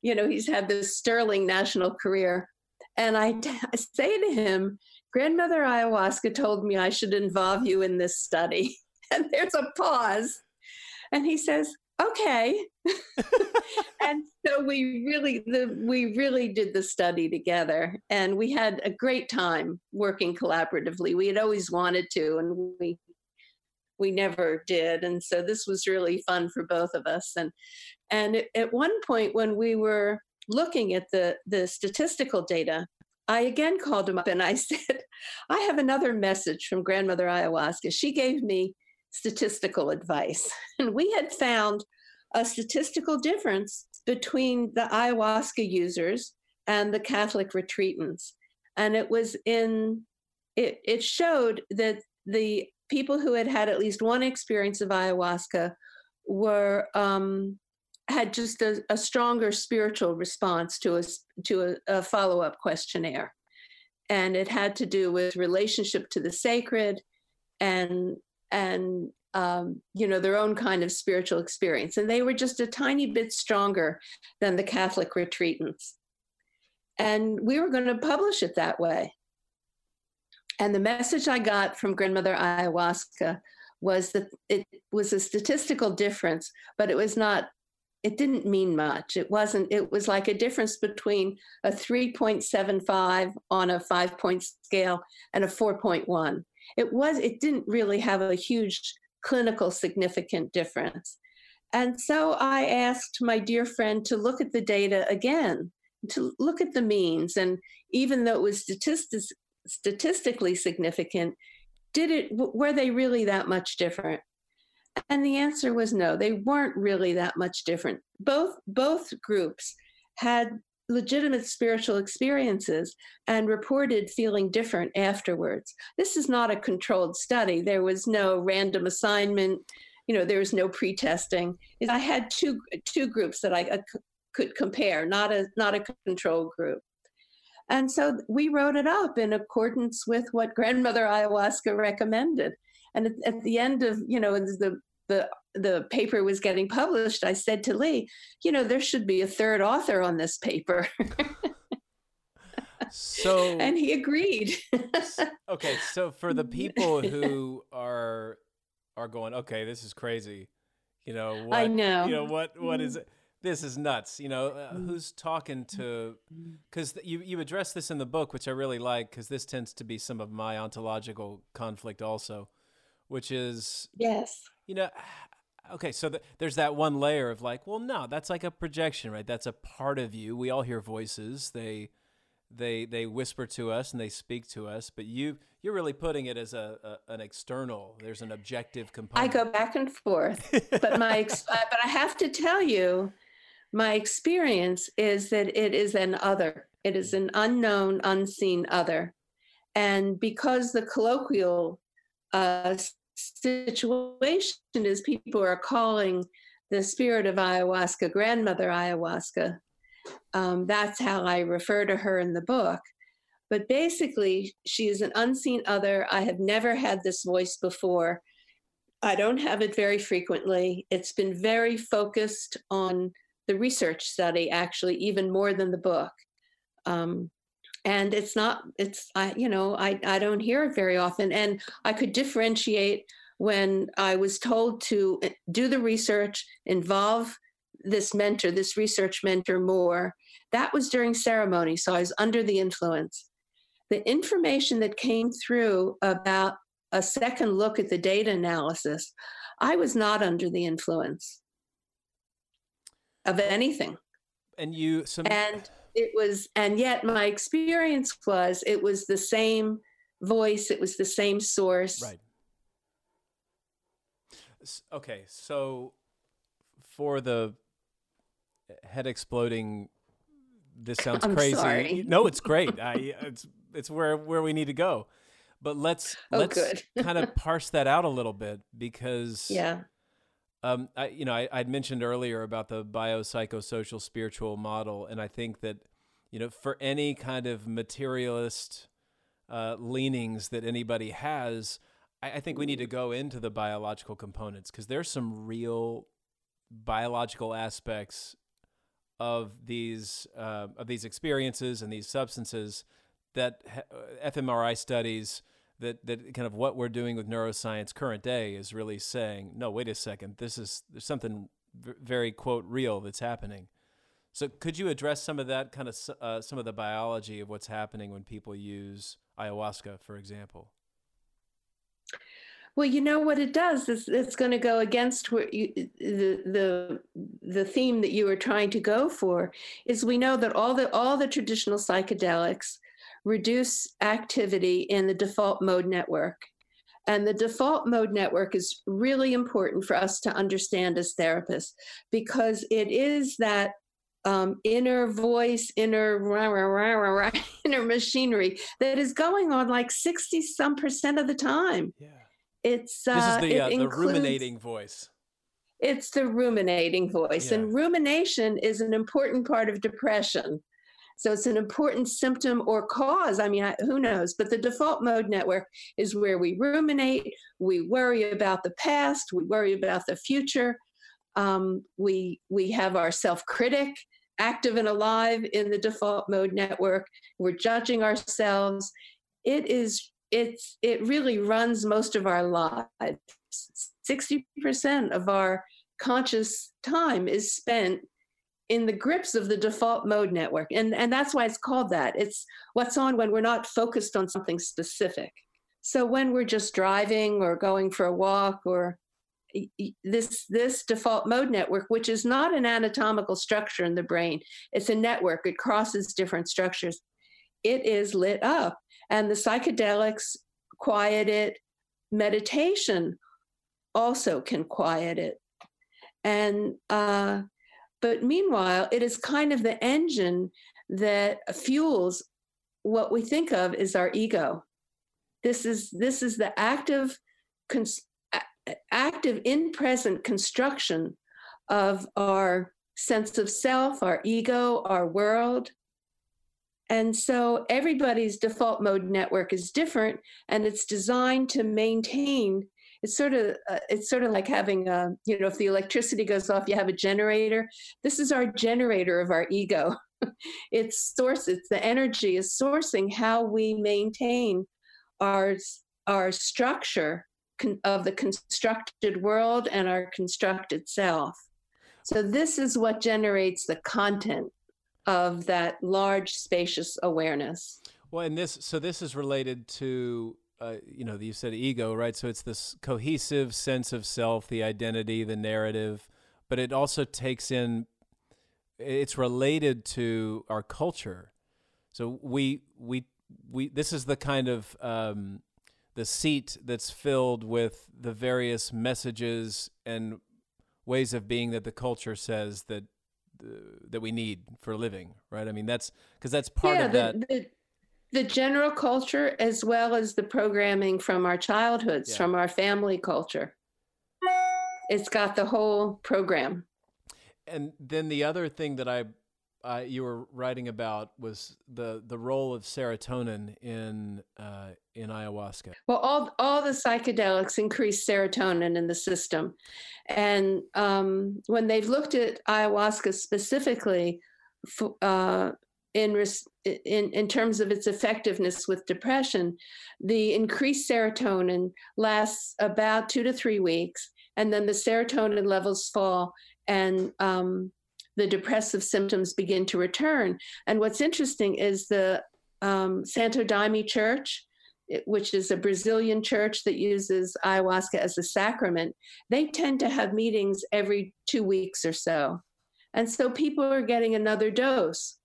you know, he's had this sterling national career. And I, t- I say to him, Grandmother Ayahuasca told me I should involve you in this study. [LAUGHS] And there's a pause. And he says, okay. [LAUGHS] and so we really the we really did the study together and we had a great time working collaboratively. We had always wanted to and we we never did. And so this was really fun for both of us. And and at one point when we were looking at the the statistical data i again called him up and i [LAUGHS] said i have another message from grandmother ayahuasca. She gave me statistical advice [LAUGHS] and we had found a statistical difference between the ayahuasca users and the Catholic retreatants. And it was in, it, it showed that the people who had had at least one experience of ayahuasca were, um, had just a, a stronger spiritual response to a, to a, a follow up questionnaire. And it had to do with relationship to the sacred and, and um, you know, their own kind of spiritual experience. And they were just a tiny bit stronger than the Catholic retreatants. And we were going to publish it that way. And the message I got from grandmother ayahuasca was that it was a statistical difference, but it was not, it didn't mean much. It wasn't, it was like a difference between a 3.75 on a five point scale and a 4.1. It was, it didn't really have a huge clinical significant difference. And so I asked my dear friend to look at the data again, to look at the means. And even though it was statistics, statistically significant, did it were they really that much different? And the answer was no, they weren't really that much different. Both both groups had legitimate spiritual experiences and reported feeling different afterwards. This is not a controlled study. There was no random assignment, you know, there was no pre-testing. I had two two groups that I uh, could compare, not a not a control group. And so we wrote it up in accordance with what grandmother ayahuasca recommended. And at, at the end of, you know, the the the paper was getting published, I said to Lee, you know, there should be a third author on this paper. [LAUGHS] so [LAUGHS] and he agreed. okay, so for the [LAUGHS] people who are are going, okay, this is crazy. You know, what, I know. You know what what is mm. it? This is nuts. You know, uh, mm. who's talking to mm. cuz you you address this in the book which I really like cuz this tends to be some of my ontological conflict also, which is yes. You know [SIGHS] okay so th- there's that one layer of like well no that's like a projection right? That's a part of you. We all hear voices. They they they whisper to us and they speak to us but you you're really putting it as a, a an external. There's an objective component. I go back and forth, but my ex- [LAUGHS] but I have to tell you, my experience is that it is an other. It is an unknown, unseen other, and because the colloquial uh, situation is people are calling the spirit of ayahuasca grandmother ayahuasca. Um, that's how I refer to her in the book. But basically, she is an unseen other. I have never had this voice before. I don't have it very frequently. It's been very focused on the research study, actually, even more than the book. Um, and it's not, it's, I, you know, I, I don't hear it very often. And I could differentiate when I was told to uh, do the research, involve this mentor, this research mentor more. That was during ceremony. So I was under the influence. The information that came through about a second look at the data analysis, I was not under the influence of anything. And you some And it was, and yet my experience was it was the same voice, it was the same source. right. Okay, so for the head exploding this sounds I'm crazy. sorry. No, it's great. I it's it's where where we need to go. But let's Oh, let's kind of [LAUGHS] parse that out a little bit because Yeah. Um, I, you know, I, I'd mentioned earlier about the biopsychosocial spiritual model, and I think that, you know, for any kind of materialist uh, leanings that anybody has, I, I think we need to go into the biological components because there's some real biological aspects of these uh, of these experiences and these substances that ha- uh, fMRI studies that that kind of what we're doing with neuroscience current day is really saying no wait a second this is there's something very quote real that's happening so could you address some of that kind of uh, some of the biology of what's happening when people use ayahuasca for example Well, you know what it does is it's going to go against you, the the the theme that you were trying to go for. Is we know that all the all the traditional psychedelics reduce activity in the default mode network, and the default mode network is really important for us to understand as therapists because it is that um, inner voice, inner rah, rah, rah, rah, rah, [LAUGHS] inner machinery that is going on like sixty some percent of the time. yeah It's uh, this is the uh, the includes- ruminating voice It's the ruminating voice, and rumination is an important part of depression. So it's an important symptom or cause. I mean, I, who knows? But the default mode network is where we ruminate, we worry about the past, we worry about the future. Um, we we have our self critic active and alive in the default mode network. We're judging ourselves. It is it's it really runs most of our lives. 60% of our conscious time is spent in the grips of the default mode network. And, and that's why it's called that. It's what's on when we're not focused on something specific. So when we're just driving or going for a walk or this this default mode network which is not an anatomical structure in the brain it's a network it crosses different structures it is lit up and the psychedelics quiet it meditation also can quiet it and uh, but meanwhile it is kind of the engine that fuels what we think of as our ego. This is this is the active cons- active in present construction of our sense of self our ego our world. And so everybody's default mode network is different and it's designed to maintain it's sort of uh, it's sort of like having a you know if the electricity goes off you have a generator. This is our generator of our ego. [LAUGHS] It's source it's the energy is sourcing how we maintain our our structure con- of the constructed world and our constructed self. So this is what generates the content of that large spacious awareness. Well, and this so this is related to uh, you know you said ego, right? So it's this cohesive sense of self, the identity, the narrative, but it also takes in. It's related to our culture, so we we we this is the kind of um, the seat that's filled with the various messages and ways of being that the culture says that uh, that we need for living, right? I mean that's because that's part yeah of the, that. the, the general culture as well as the programming from our childhoods Yeah. from our family culture it's got the whole program And then the other thing that I uh, you were writing about was the the role of serotonin in uh, in ayahuasca. Well, all all the psychedelics increase serotonin in the system, and um, when they've looked at ayahuasca specifically, uh, in, in in terms of its effectiveness with depression, the increased serotonin lasts about two to three weeks, and then the serotonin levels fall, and um, the depressive symptoms begin to return. And what's interesting is the um, Santo Daime Church which is a Brazilian church that uses ayahuasca as a sacrament, they tend to have meetings every two weeks or so. And so people are getting another dose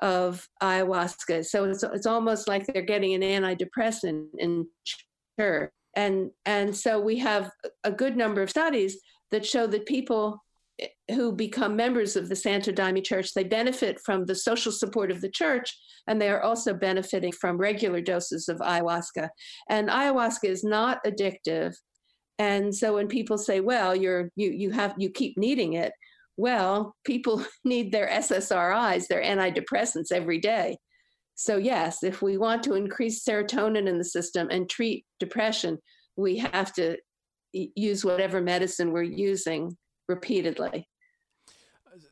of ayahuasca. So it's, it's almost like they're getting an antidepressant in church. And, and so we have a good number of studies that show that people eh, who become members of the Santo Daime Church, they benefit from the social support of the church, and they are also benefiting from regular doses of ayahuasca. And ayahuasca is not addictive. And so when people say, "Well, you're you you have you keep needing it," well, people [LAUGHS] need their SSRIs, their antidepressants every day. So yes, if we want to increase serotonin in the system and treat depression, we have to use whatever medicine we're using repeatedly.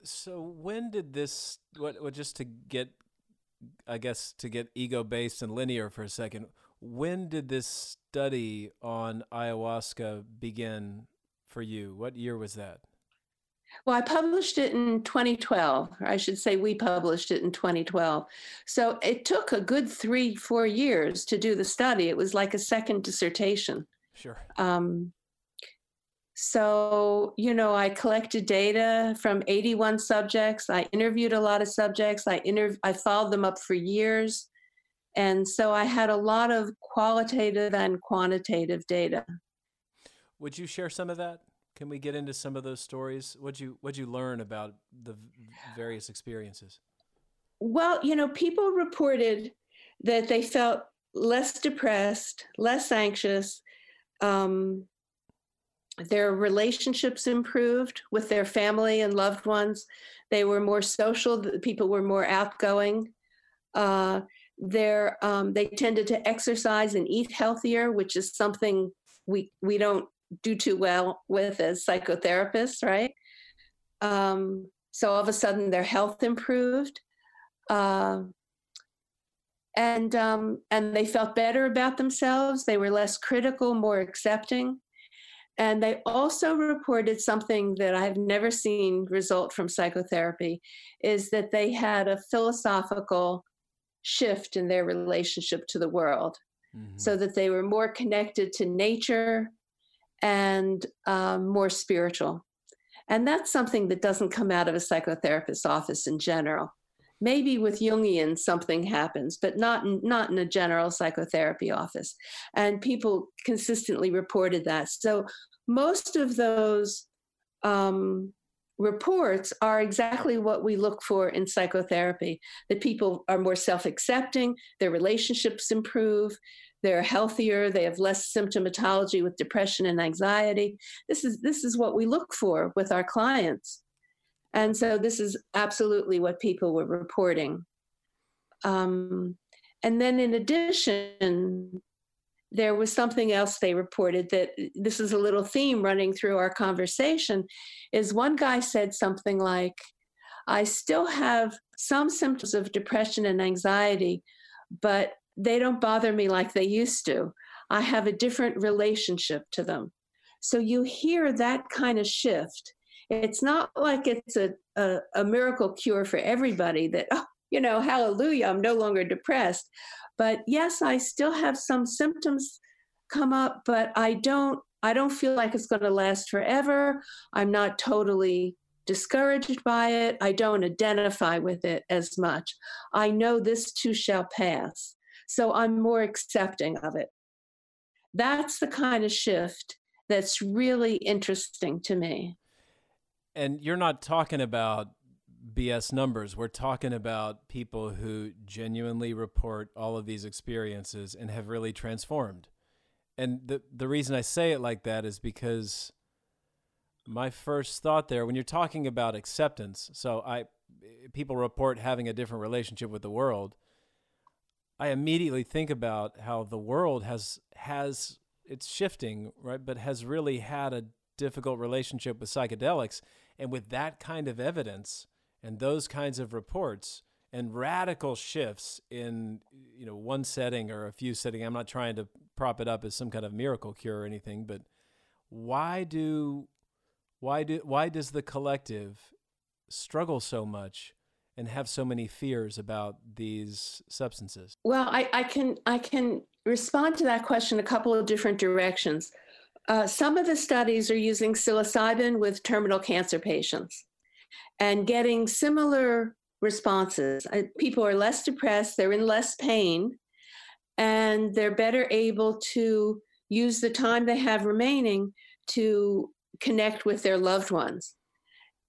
So when did this? What? what just to get, I guess, to get ego based and linear for a second. When did this study on ayahuasca begin for you? What year was that? Well, I published it in 2012, or I should say we published it in 2012. So it took a good three, four years to do the study. It was like a second dissertation. Sure. Um, so, you know, I collected data from 81 subjects. I interviewed a lot of subjects. I interv- I followed them up for years. And so I had a lot of qualitative and quantitative data. Would you share some of that? Can we get into some of those stories? What'd you What'd you learn about the various experiences? Well, you know, people reported that they felt less depressed, less anxious. Um, their relationships improved with their family and loved ones. They were more social. People were more outgoing. Uh, their, um, they tended to exercise and eat healthier, which is something we we don't do too well with as psychotherapists, right? Um, so all of a sudden, their health improved uh, and um, and they felt better about themselves. They were less critical, more accepting, and they also reported something that I've never seen result from psychotherapy, is that they had a philosophical shift in their relationship to the world, Mhm. so that they were more connected to nature and um, more spiritual. And that's something that doesn't come out of a psychotherapist's office in general. Maybe with jungian something happens but not in, not in a general psychotherapy office. And people consistently reported that. So most of those um, reports are exactly what we look for in psychotherapy that people are more self-accepting their relationships improve they're healthier they have less symptomatology with depression and anxiety this is this is what we look for with our clients and so this is absolutely what people were reporting. Um, and then in addition, there was something else they reported that this is a little theme running through our conversation is one guy said something like, I still have some symptoms of depression and anxiety, but they don't bother me like they used to. I have a different relationship to them. So you hear that kind of shift it's not like it's a, a, a, miracle cure for everybody that, oh, you know, hallelujah, I'm no longer depressed. But yes, I still have some symptoms come up, but I don't I don't feel like it's going to last forever. I'm not totally discouraged by it. I don't identify with it as much. I know this too shall pass. So I'm more accepting of it. That's the kind of shift that's really interesting to me and you're not talking about BS numbers. We're talking about people who genuinely report all of these experiences and have really transformed. And the the reason I say it like that is because my first thought there when you're talking about acceptance. So I people report having a different relationship with the world, I immediately think about how the world has has it's shifting, right? But has really had a difficult relationship with psychedelics, and with that kind of evidence and those kinds of reports and radical shifts in you know one setting or a few setting. I'm not trying to prop it up as some kind of miracle cure or anything, but why do why do why does the collective struggle so much and have so many fears about these substances? Well, I, I can I can respond to that question a couple of different directions. Uh, some of the studies are using psilocybin with terminal cancer patients and getting similar responses. Uh, people are less depressed, they're in less pain, and they're better able to use the time they have remaining to connect with their loved ones.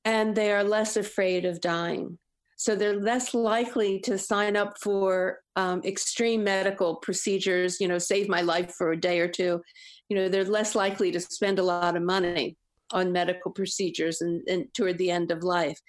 And they are less afraid of dying. So they're less likely to sign up for um, extreme medical procedures, you know, save my life for a day or two. You know, they're less likely to spend a lot of money on medical procedures and, and toward the end of life.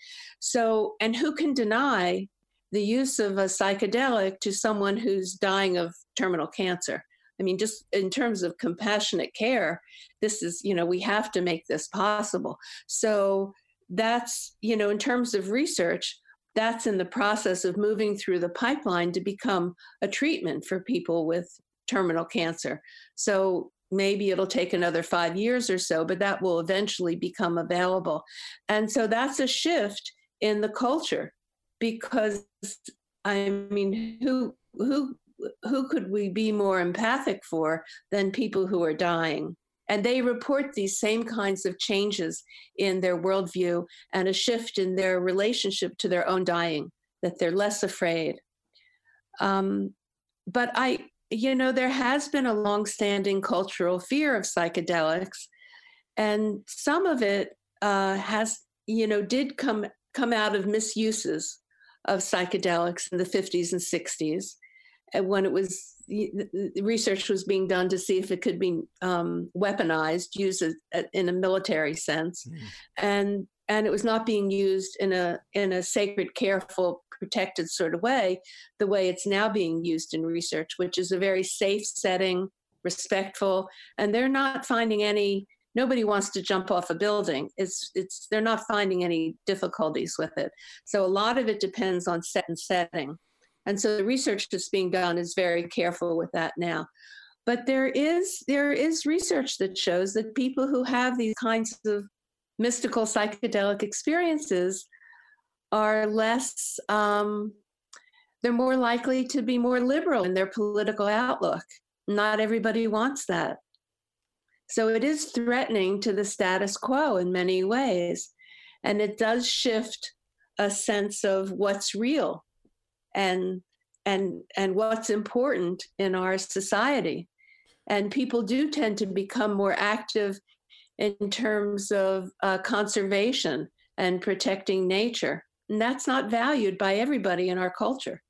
So, and who can deny the use of a psychedelic to someone who's dying of terminal cancer? I mean, just in terms of compassionate care, this is, you know, we have to make this possible. So that's, you know, in terms of research, that's in the process of moving through the pipeline to become a treatment for people with terminal cancer. So maybe it'll take another five years or so, but that will eventually become available. And so that's a shift in the culture because I mean, who who who could we be more empathic for than people who are dying? And they report these same kinds of changes in their worldview and a shift in their relationship to their own dying, that they're less afraid. Um, but I, you know, there has been a longstanding cultural fear of psychedelics, and some of it uh, has, you know, did come come out of misuses of psychedelics in the 50s and 60s, and when it was research was being done to see if it could be um, weaponized, used as, in a military sense, mm. and and it was not being used in a in a sacred, careful, protected sort of way, the way it's now being used in research, which is a very safe setting, respectful, and they're not finding any. Nobody wants to jump off a building. It's it's they're not finding any difficulties with it. So a lot of it depends on set and setting. And so the research that's being done is very careful with that now. But there is there is research that shows that people who have these kinds of mystical psychedelic experiences are less um, they're more likely to be more liberal in their political outlook. Not everybody wants that. So it is threatening to the status quo in many ways. And it does shift a sense of what's real and and and what's important in our society. And people do tend to become more active in terms of uh, conservation and protecting nature. And that's not valued by everybody in our culture.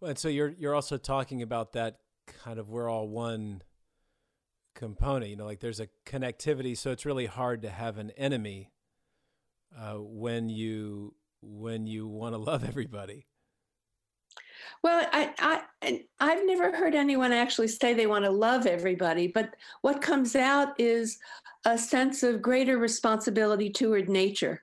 Well, and so you're you're also talking about that kind of we're all one component you know like there's a connectivity so it's really hard to have an enemy uh, when you when you want to love everybody well, I, I, I've never heard anyone actually say they want to love everybody, but what comes out is a sense of greater responsibility toward nature,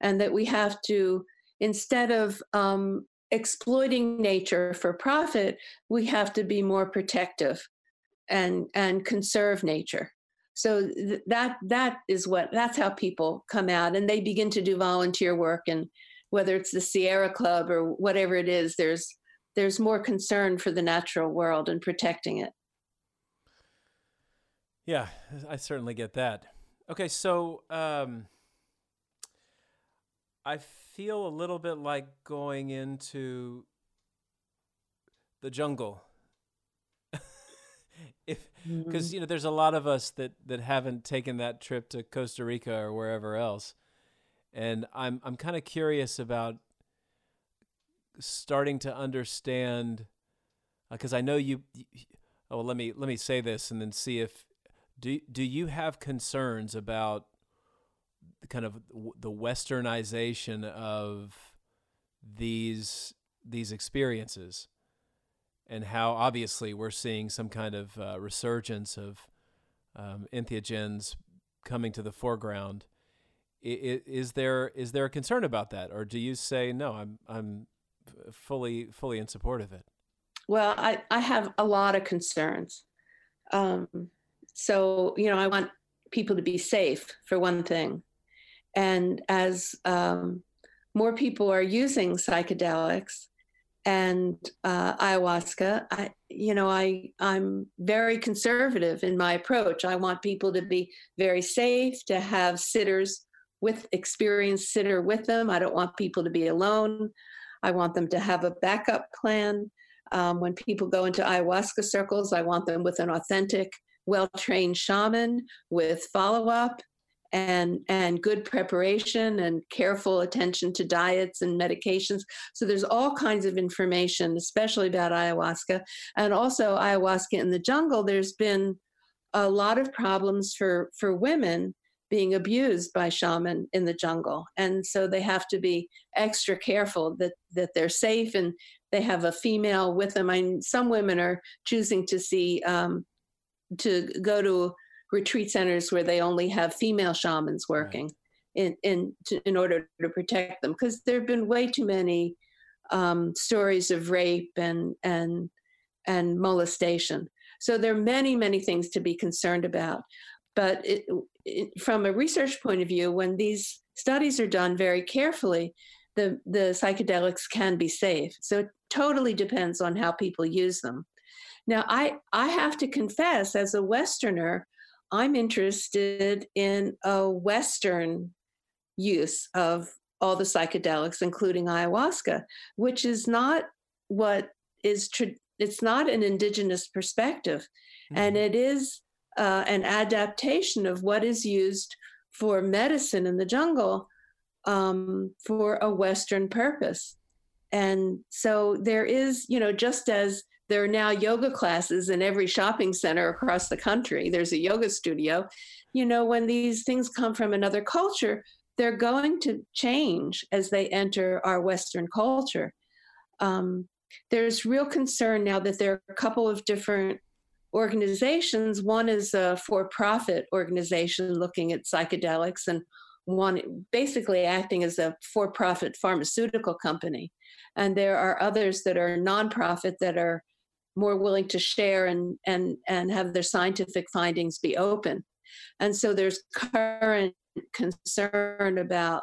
and that we have to, instead of um, exploiting nature for profit, we have to be more protective and and conserve nature. So th- that that is what that's how people come out, and they begin to do volunteer work, and whether it's the Sierra Club or whatever it is, there's there's more concern for the natural world and protecting it. Yeah, I certainly get that. Okay, so um, I feel a little bit like going into the jungle. [LAUGHS] if because mm-hmm. you know there's a lot of us that that haven't taken that trip to Costa Rica or wherever else. And I'm I'm kind of curious about starting to understand because uh, I know you. Oh, let me let me say this and then see if do do you have concerns about the kind of the westernization of these these experiences and how obviously we're seeing some kind of uh, resurgence of um, entheogens coming to the foreground. I- Is there is there a concern about that, or do you say no? I'm I'm fully fully in support of it. Well, I, I have a lot of concerns. Um, so, you know, I want people to be safe, for one thing. And as um, more people are using psychedelics and uh, ayahuasca, I, you know, I, I'm very conservative in my approach. I want people to be very safe, to have sitters with experienced sitter with them. I don't want people to be alone. I want them to have a backup plan. Um, when people go into ayahuasca circles, I want them with an authentic, well trained shaman with follow up and, and good preparation and careful attention to diets and medications. So there's all kinds of information, especially about ayahuasca. And also, ayahuasca in the jungle, there's been a lot of problems for, for women being abused by shaman in the jungle. And so they have to be extra careful that, that they're safe and they have a female with them. I mean, some women are choosing to see um, to go to retreat centers where they only have female shamans working in in to, in order to protect them because there have been way too many um, stories of rape and and and molestation. So there are many many things to be concerned about. But it, from a research point of view, when these studies are done very carefully, the, the psychedelics can be safe. So it totally depends on how people use them. Now, I, I have to confess, as a Westerner, I'm interested in a Western use of all the psychedelics, including ayahuasca, which is not what is, tra- it's not an indigenous perspective. And Mhm. it is uh, an adaptation of what is used for medicine in the jungle um, for a Western purpose. And so there is, you know, just as there are now yoga classes in every shopping center across the country, there's a yoga studio, you know, when these things come from another culture, they're going to change as they enter our Western culture. Um, there's real concern now that there are a couple of different organizations. One is a for profit organization looking at psychedelics, and one basically acting as a for profit pharmaceutical company. And there are others that are nonprofit that are more willing to share and, and, and have their scientific findings be open. And so there's current concern about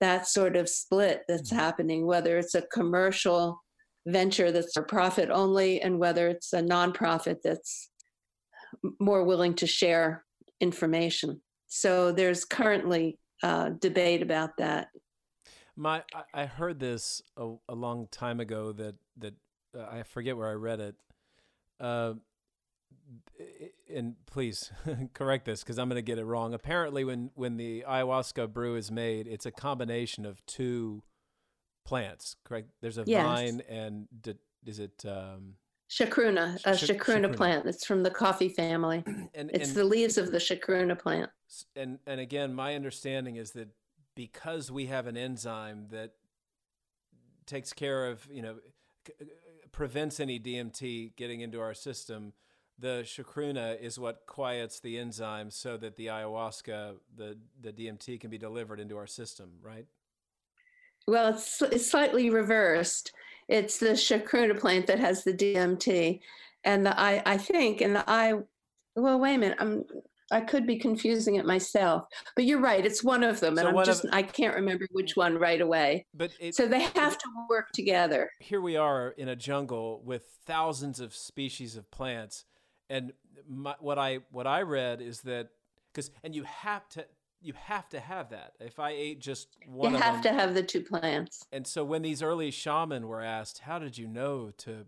that sort of split that's mm-hmm. happening, whether it's a commercial venture that's for profit only and whether it's a nonprofit that's more willing to share information. So there's currently uh, debate about that. My, I- heard this a, a long time ago that that uh, I forget where I read it. Uh, and please [LAUGHS] correct this because I'm going to get it wrong. Apparently, when when the ayahuasca brew is made, it's a combination of two plants. Correct? There's a Yes. vine and d- is it? Um, Chacruna, a chacruna chacruna. plant. It's from the coffee family. [CLEARS THROAT] and It's and, the leaves of the chacruna plant. and and again, my understanding is that because we have an enzyme that takes care of you know c- uh, prevents any DMT getting into our system, the chacruna is what quiets the enzyme so that the ayahuasca, the the DMT, can be delivered into our system. Right? Well, it's, it's slightly reversed. It's the chacruna plant that has the DMT, and the I I think and the I. Well, wait a minute. I'm I could be confusing it myself, but you're right. It's one of them, So and I'm one of- just I can't remember which one right away. But it, So they have to work together. here we are in a jungle with thousands of species of plants and my, what i what i read is that because and you have to you have to have that if i ate just one you have them to have the two plants. and so when these early shaman were asked how did you know to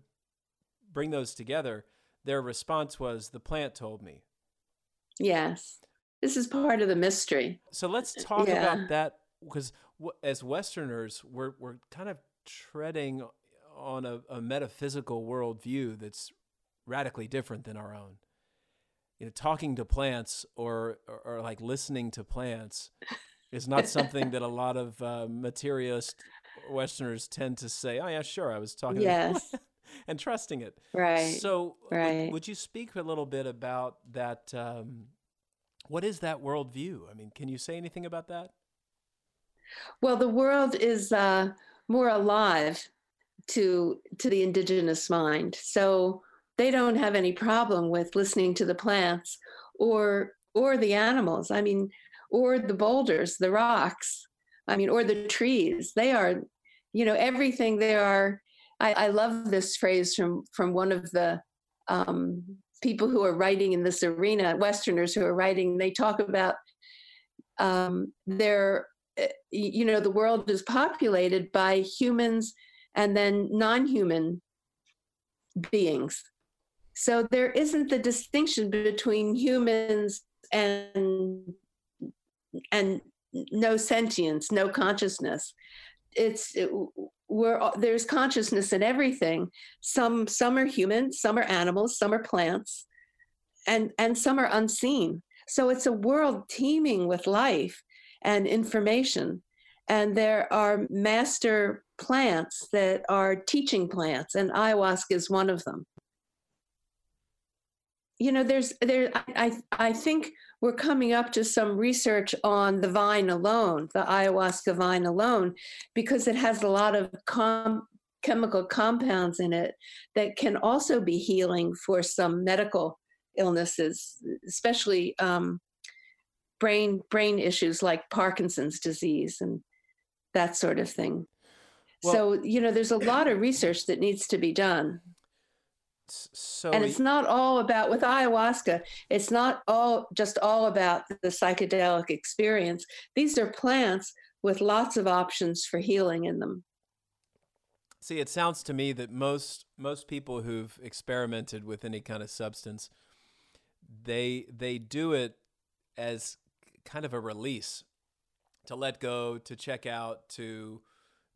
bring those together their response was the plant told me Yes, this is part of the mystery. so let's talk Yeah. about that because as westerners we're, we're kind of treading on a, a metaphysical worldview that's radically different than our own you know talking to plants or or, or like listening to plants is not something that a lot of uh, materialist Westerners tend to say, "Oh yeah, sure, I was talking," Yes. [LAUGHS] and trusting it. Right. So, would- right. Would, you speak a little bit about that? Um, what is that worldview? I mean, can you say anything about that? Well, the world is uh, more alive to to the indigenous mind, so they don't have any problem with listening to the plants or or the animals. I mean, or the boulders, the rocks. I mean, or the trees. They are, you know, everything. They are. I, I love this phrase from from one of the um, people who are writing in this arena, Westerners who are writing. They talk about um, their uh, you know the world is populated by humans and then non-human beings so there isn't the distinction between humans and and no sentience no consciousness it's it, we're there's consciousness in everything some some are human some are animals some are plants and and some are unseen so it's a world teeming with life and information. And there are master plants that are teaching plants, and ayahuasca is one of them. You know, there's there. I I think we're coming up to some research on the vine alone, the ayahuasca vine alone, because it has a lot of com- chemical compounds in it that can also be healing for some medical illnesses, especially um, brain brain issues like Parkinson's disease and that sort of thing. Well- so you know, there's a lot of research that needs to be done, So, and it's not all about with ayahuasca. It's not all just all about the psychedelic experience. These are plants with lots of options for healing in them. See, it sounds to me that most most people who've experimented with any kind of substance, they they do it as kind of a release, to let go, to check out, to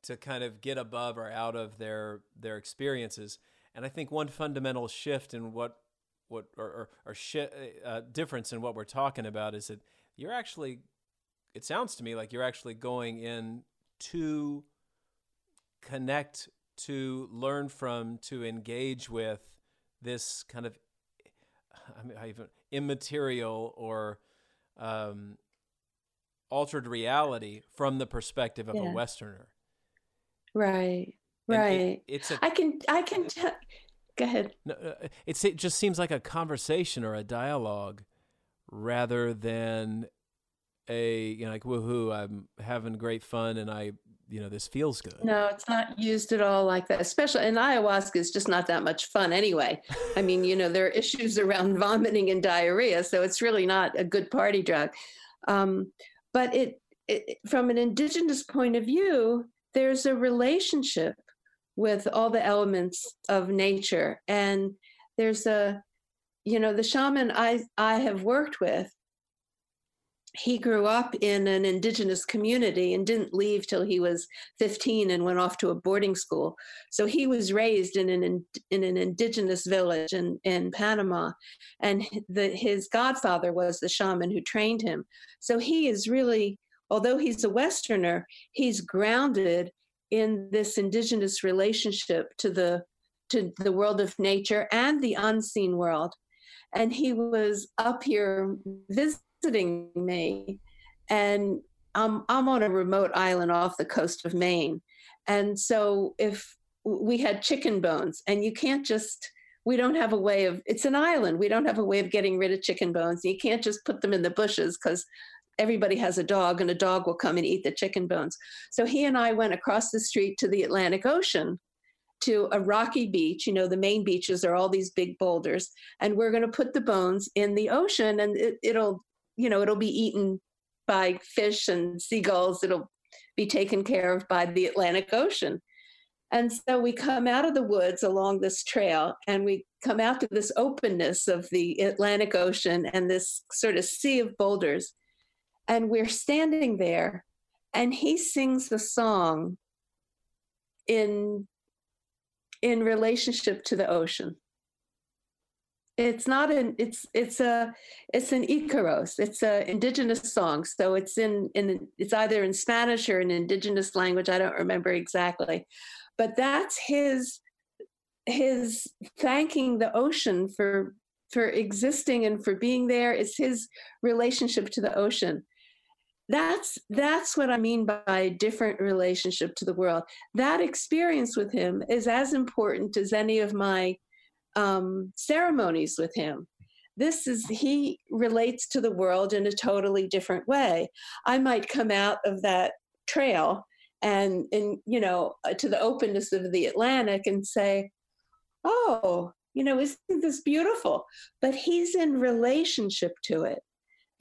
to kind of get above or out of their their experiences. And I think one fundamental shift in what what or or, or shi- uh, difference in what we're talking about is that you're actually. It sounds to me like you're actually going in to connect to learn from to engage with this kind of I mean, I even immaterial or um, altered reality from the perspective of a Westerner. Right, And it- right. it's a I can I can tell. Go ahead. no, uh, it's it just seems like a conversation or a dialogue rather than a you know like woohoo I'm having great fun and I you know this feels good. No, it's not used at all like that. Especially and ayahuasca is just not that much fun anyway. I mean, you know, there are issues [LAUGHS] around vomiting and diarrhea, so it's really not a good party drug. Um, but it, it, from an indigenous point of view, there's a relationship with all the elements of nature, and there's a, you know, the shaman I I have worked with he grew up in an indigenous community and didn't leave till he was 15 and went off to a boarding school. So he was raised in an in, in an indigenous village in, in Panama, and the, his godfather was the shaman who trained him. So he is really, although he's a Westerner, he's grounded in this indigenous relationship to the to the world of nature and the unseen world. And he was up here visiting me and I'm, I'm on a remote island off the coast of Maine. And so if we had chicken bones and you can't just, we don't have a way of, it's an island. We don't have a way of getting rid of chicken bones. You can't just put them in the bushes because everybody has a dog and a dog will come and eat the chicken bones. So he and I went across the street to the Atlantic Ocean to a rocky beach. You know, the Maine beaches are all these big boulders, and we're going to put the bones in the ocean and it, it'll you know, it'll be eaten by fish and seagulls. It'll be taken care of by the Atlantic Ocean. And so we come out of the woods along this trail and we come out to this openness of the Atlantic Ocean and this sort of sea of boulders. And we're standing there and he sings the song in in relationship to the ocean it's not an it's it's a it's an Icaros. It's a indigenous song. So it's in in it's either in Spanish or an indigenous language. I don't remember exactly. But that's his his thanking the ocean for for existing and for being there. It's his relationship to the ocean. That's that's what I mean by different relationship to the world. That experience with him is as important as any of my um, ceremonies with him. This is, he relates to the world in a totally different way. I might come out of that trail and, and you know, uh, to the openness of the Atlantic and say, oh, you know, isn't this beautiful? But he's in relationship to it.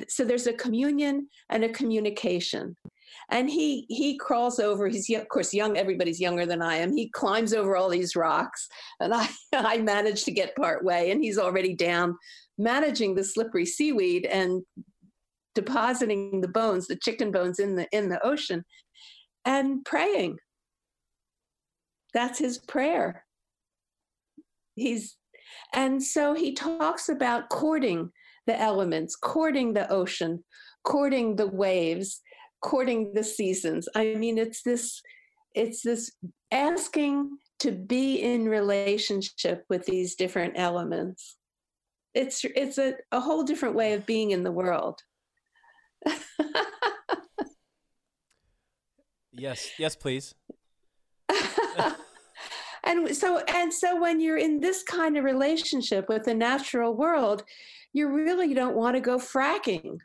So there's a communion and a communication. And he he crawls over he's of course young everybody's younger than i am. He climbs over all these rocks and i [LAUGHS] i manage to get part way and he's already down managing the slippery seaweed and depositing the bones the chicken bones in the in the ocean and praying. That's his prayer. He's and so he talks about courting the elements courting the ocean courting the waves courting the seasons. I mean, it's this, it's this asking to be in relationship with these different elements. It's it's a, a whole different way of being in the world. [LAUGHS] yes, yes, please. [LAUGHS] and so and so when you're in this kind of relationship with the natural world, you really don't want to go fracking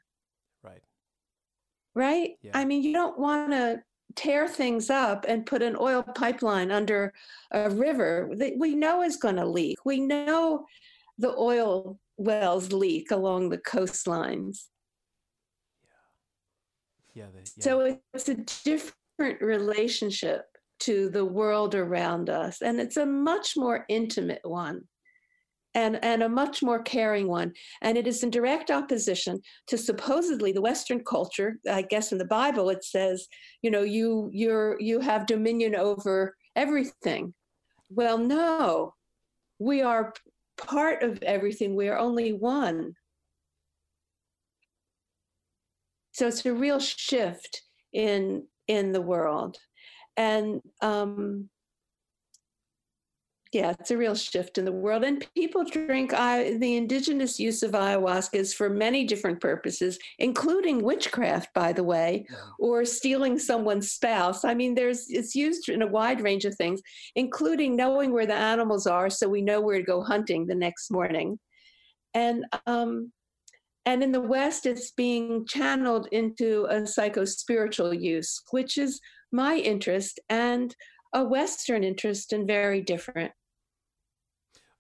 right? Yeah. I mean, you don't want to tear things up and put an oil pipeline under a river that we know is going to leak. We know the oil wells leak along the coastlines. Yeah. They, yeah. So it's a different relationship to the world around us, and it's a much more intimate one and, and a much more caring one. And it is in direct opposition to supposedly the Western culture. I guess in the Bible it says, you know, you you're you have dominion over everything. Well, no, we are part of everything. We are only one. So it's a real shift in in the world, and um, yeah, it's a real shift in the world. And people drink I, the indigenous use of ayahuasca is for many different purposes, including witchcraft, by the way, or stealing someone's spouse. I mean, there's it's used in a wide range of things, including knowing where the animals are so we know where to go hunting the next morning. And um, and in the West, it's being channeled into a psycho spiritual use, which is my interest and a Western interest and very different.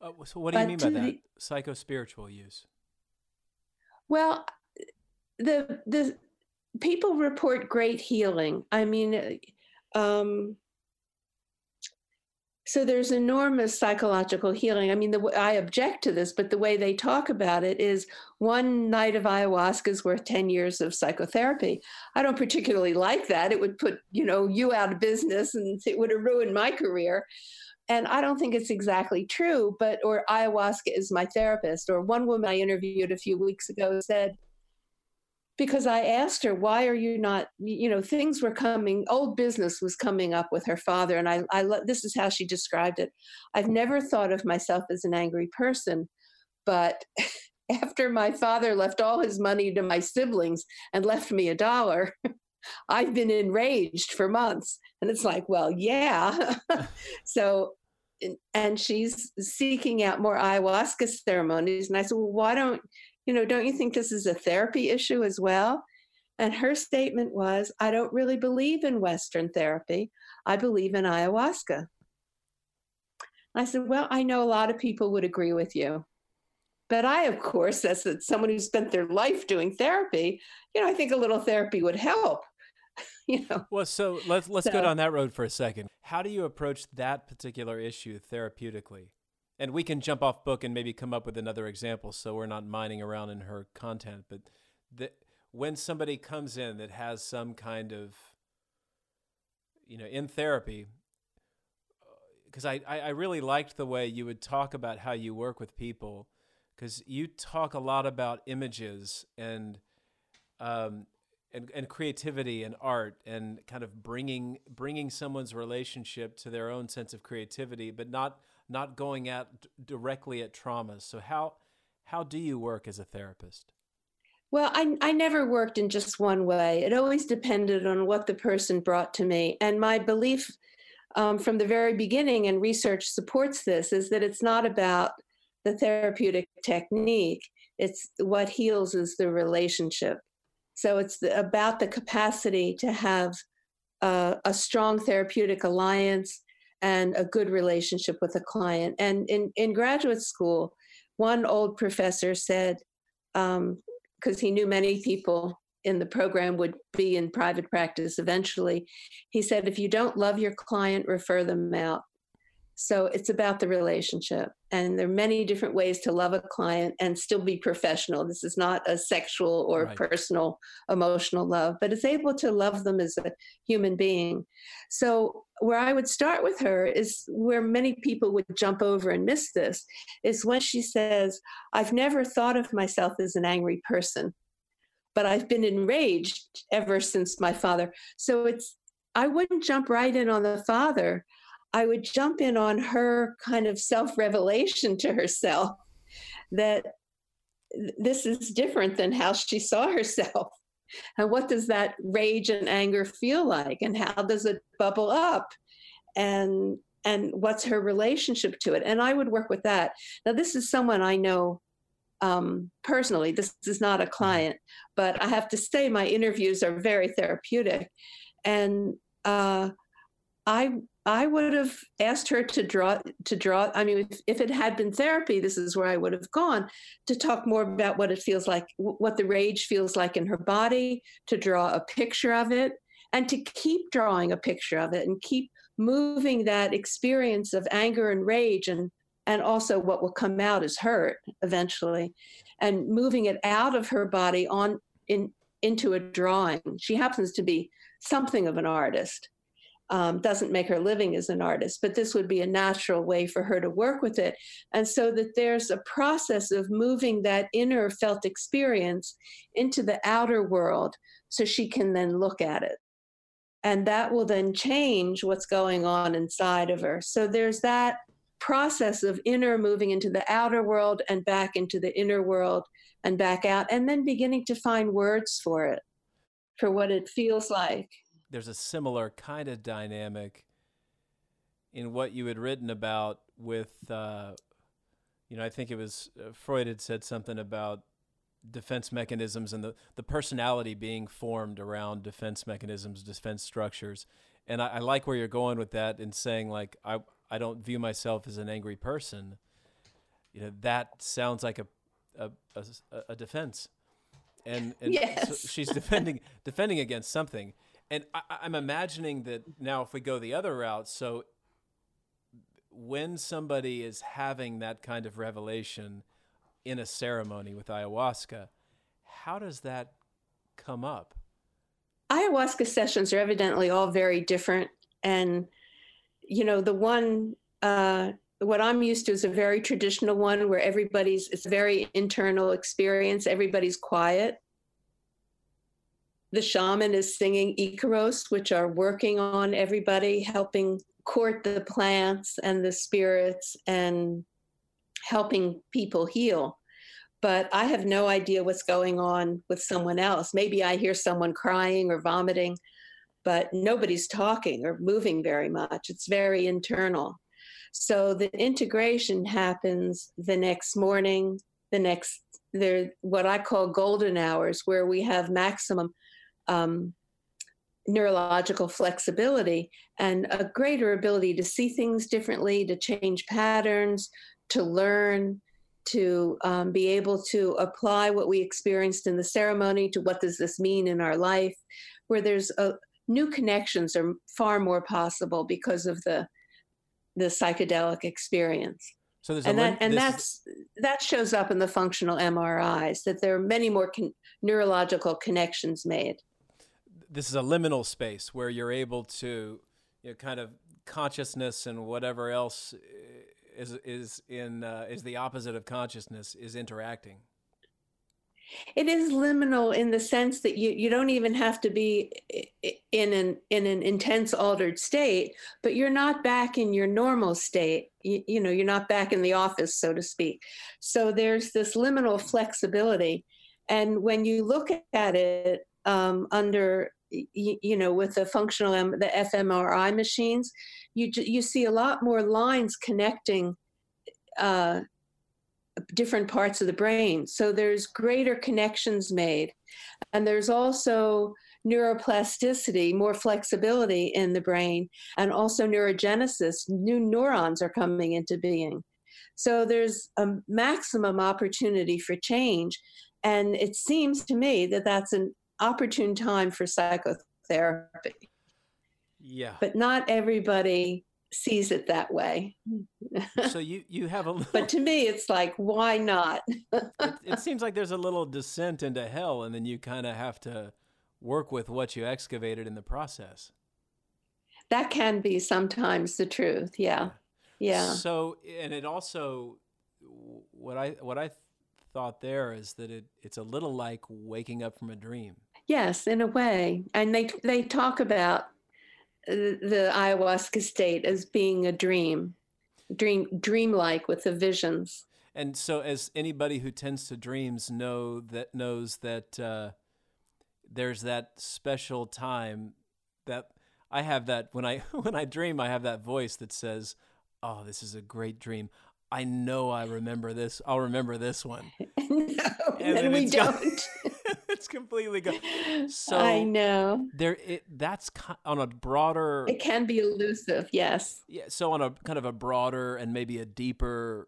Uh, so what do you but mean by that? the- Psycho spiritual use. Well, the the people report great healing. I mean, um, so there's enormous psychological healing. I mean, the, I object to this, but the way they talk about it is one night of ayahuasca is worth 10 years of psychotherapy. I don't particularly like that. It would put, you know, you out of business and it would have ruined my career. And I don't think it's exactly true, but, or ayahuasca is my therapist. Or one woman I interviewed a few weeks ago said, because I asked her, why are you not, you know, things were coming, old business was coming up with her father. And I, I, lo- this is how she described it. I've never thought of myself as an angry person, but [LAUGHS] after my father left all his money to my siblings and left me a dollar, [LAUGHS] I've been enraged for months. And it's like, well, yeah. [LAUGHS] so, and- she's seeking out more ayahuasca ceremonies. And I said, well, why don't, you know, don't you think this is a therapy issue as well? And her statement was, I don't really believe in Western therapy. I believe in ayahuasca. I said, Well, I know a lot of people would agree with you. But I, of course, as someone who spent their life doing therapy, you know, I think a little therapy would help. [LAUGHS] you know, Well, so let's let's go down that road for a second. How do you approach that particular issue therapeutically? And we can jump off book and maybe come up with another example, so we're not mining around in her content. But the, when somebody comes in that has some kind of, you know, in therapy, because I, I I really liked the way you would talk about how you work with people because you talk a lot about images and um, and and creativity and art and kind of bringing bringing someone's relationship to their own sense of creativity, but not not going at directly at traumas. So how how do you work as a therapist? Well, I, I never worked in just one way. It always depended on what the person brought to me. And my belief um, from the very beginning, and research supports this, is that it's not about the therapeutic technique, it's what heals is the relationship. So it's the, about the capacity to have uh, a strong therapeutic alliance and a good relationship with a client. And in, in graduate school, one old professor said, because um, he knew many people in the program would be in private practice eventually, he said, if you don't love your client, refer them out. So it's about the relationship. And there are many different ways to love a client and still be professional. This is not a sexual or right. personal, emotional love, but it's able to love them as a human being. So, where I would start with her is where many people would jump over and miss this is when she says, I've never thought of myself as an angry person, but I've been enraged ever since my father. So, it's I wouldn't jump right in on the father. I would jump in on her kind of self revelation to herself that this is different than how she saw herself. And what does that rage and anger feel like? And how does it bubble up? And and what's her relationship to it? And I would work with that. Now, this is someone I know um, personally. This is not a client, but I have to say my interviews are very therapeutic. And uh, I I would have asked her to draw to draw. I mean, if, if, it had been therapy, this is where I would have gone to talk more about what it feels like, what the rage feels like in her body, to draw a picture of it, and to keep drawing a picture of it and keep moving that experience of anger and rage and and also what will come out is hurt eventually, and moving it out of her body on in into a drawing. She happens to be something of an artist um, doesn't make her living as an artist, but this would be a natural way for her to work with it. And so that there's a process of moving that inner felt experience into the outer world so she can then look at it. And that will then change what's going on inside of her. So there's that process of inner moving into the outer world and back into the inner world and back out, and then beginning to find words for it, for what it feels like there's a similar kind of dynamic in what you had written about with, uh, you know, I think it was uh, Freud had said something about defense mechanisms and the, the personality being formed around defense mechanisms, defense structures. And I, I like where you're going with that in saying like, I, I don't view myself as an angry person. You know, that sounds like a, a, a, a defense. And, and yes. so she's defending, defending against something and I, I'm imagining that now if we go the other route, so when somebody is having that kind of revelation in a ceremony with ayahuasca, how does that come up? Ayahuasca sessions are evidently all very different. And, you know, the one, uh, what I'm used to is a very traditional one where everybody's, it's a very internal experience, everybody's quiet the shaman is singing Icaros, which are working on everybody, helping court the plants and the spirits and helping people heal. But I have no idea what's going on with someone else. Maybe I hear someone crying or vomiting, but nobody's talking or moving very much. It's very internal. So the integration happens the next morning, the next, they're what I call golden hours, where we have maximum um, neurological flexibility and a greater ability to see things differently, to change patterns, to learn, to um, be able to apply what we experienced in the ceremony to what does this mean in our life, where there's a, new connections are far more possible because of the the psychedelic experience. So there's and that lim- and that's that shows up in the functional MRIs that there are many more con- neurological connections made this is a liminal space where you're able to you know, kind of consciousness and whatever else is is in uh, is the opposite of consciousness is interacting. It is liminal in the sense that you, you don't even have to be i- i- in an in an intense altered state, but you're not back in your normal state. You, you know, you're not back in the office, so to speak. So there's this liminal flexibility, and when you look at it um, under you, you know with the functional M, the fMRI machines, you you see a lot more lines connecting. Uh, different parts of the brain. So there's greater connections made. And there's also neuroplasticity, more flexibility in the brain, and also neurogenesis. New neurons are coming into being. So there's a maximum opportunity for change. And it seems to me that that's an opportune time for psychotherapy. Yeah. But not everybody sees it that way. so you you have a little, But to me, it's like, why not? it, it seems like there's a little descent into hell, and then you kind of have to work with what you excavated in the process. that can be sometimes the truth. Yeah. Yeah. So, and it also, what I what I thought there is that it it's a little like waking up from a dream. Yes, in a way. And they they talk about uh, the ayahuasca state as being a dream, dream dreamlike with the visions. And so, as anybody who tends to dreams know that knows that uh, there's that special time that I have that when I [LAUGHS] when I dream, I have that voice that says, "Oh, this is a great dream. I know I remember this. I'll remember this one." [LAUGHS] no, And then we don't. it's [LAUGHS] completely gone. [LAUGHS] So I know. there, it that's on a broader It can be elusive. Yes. yeah so on a kind of a broader and maybe a deeper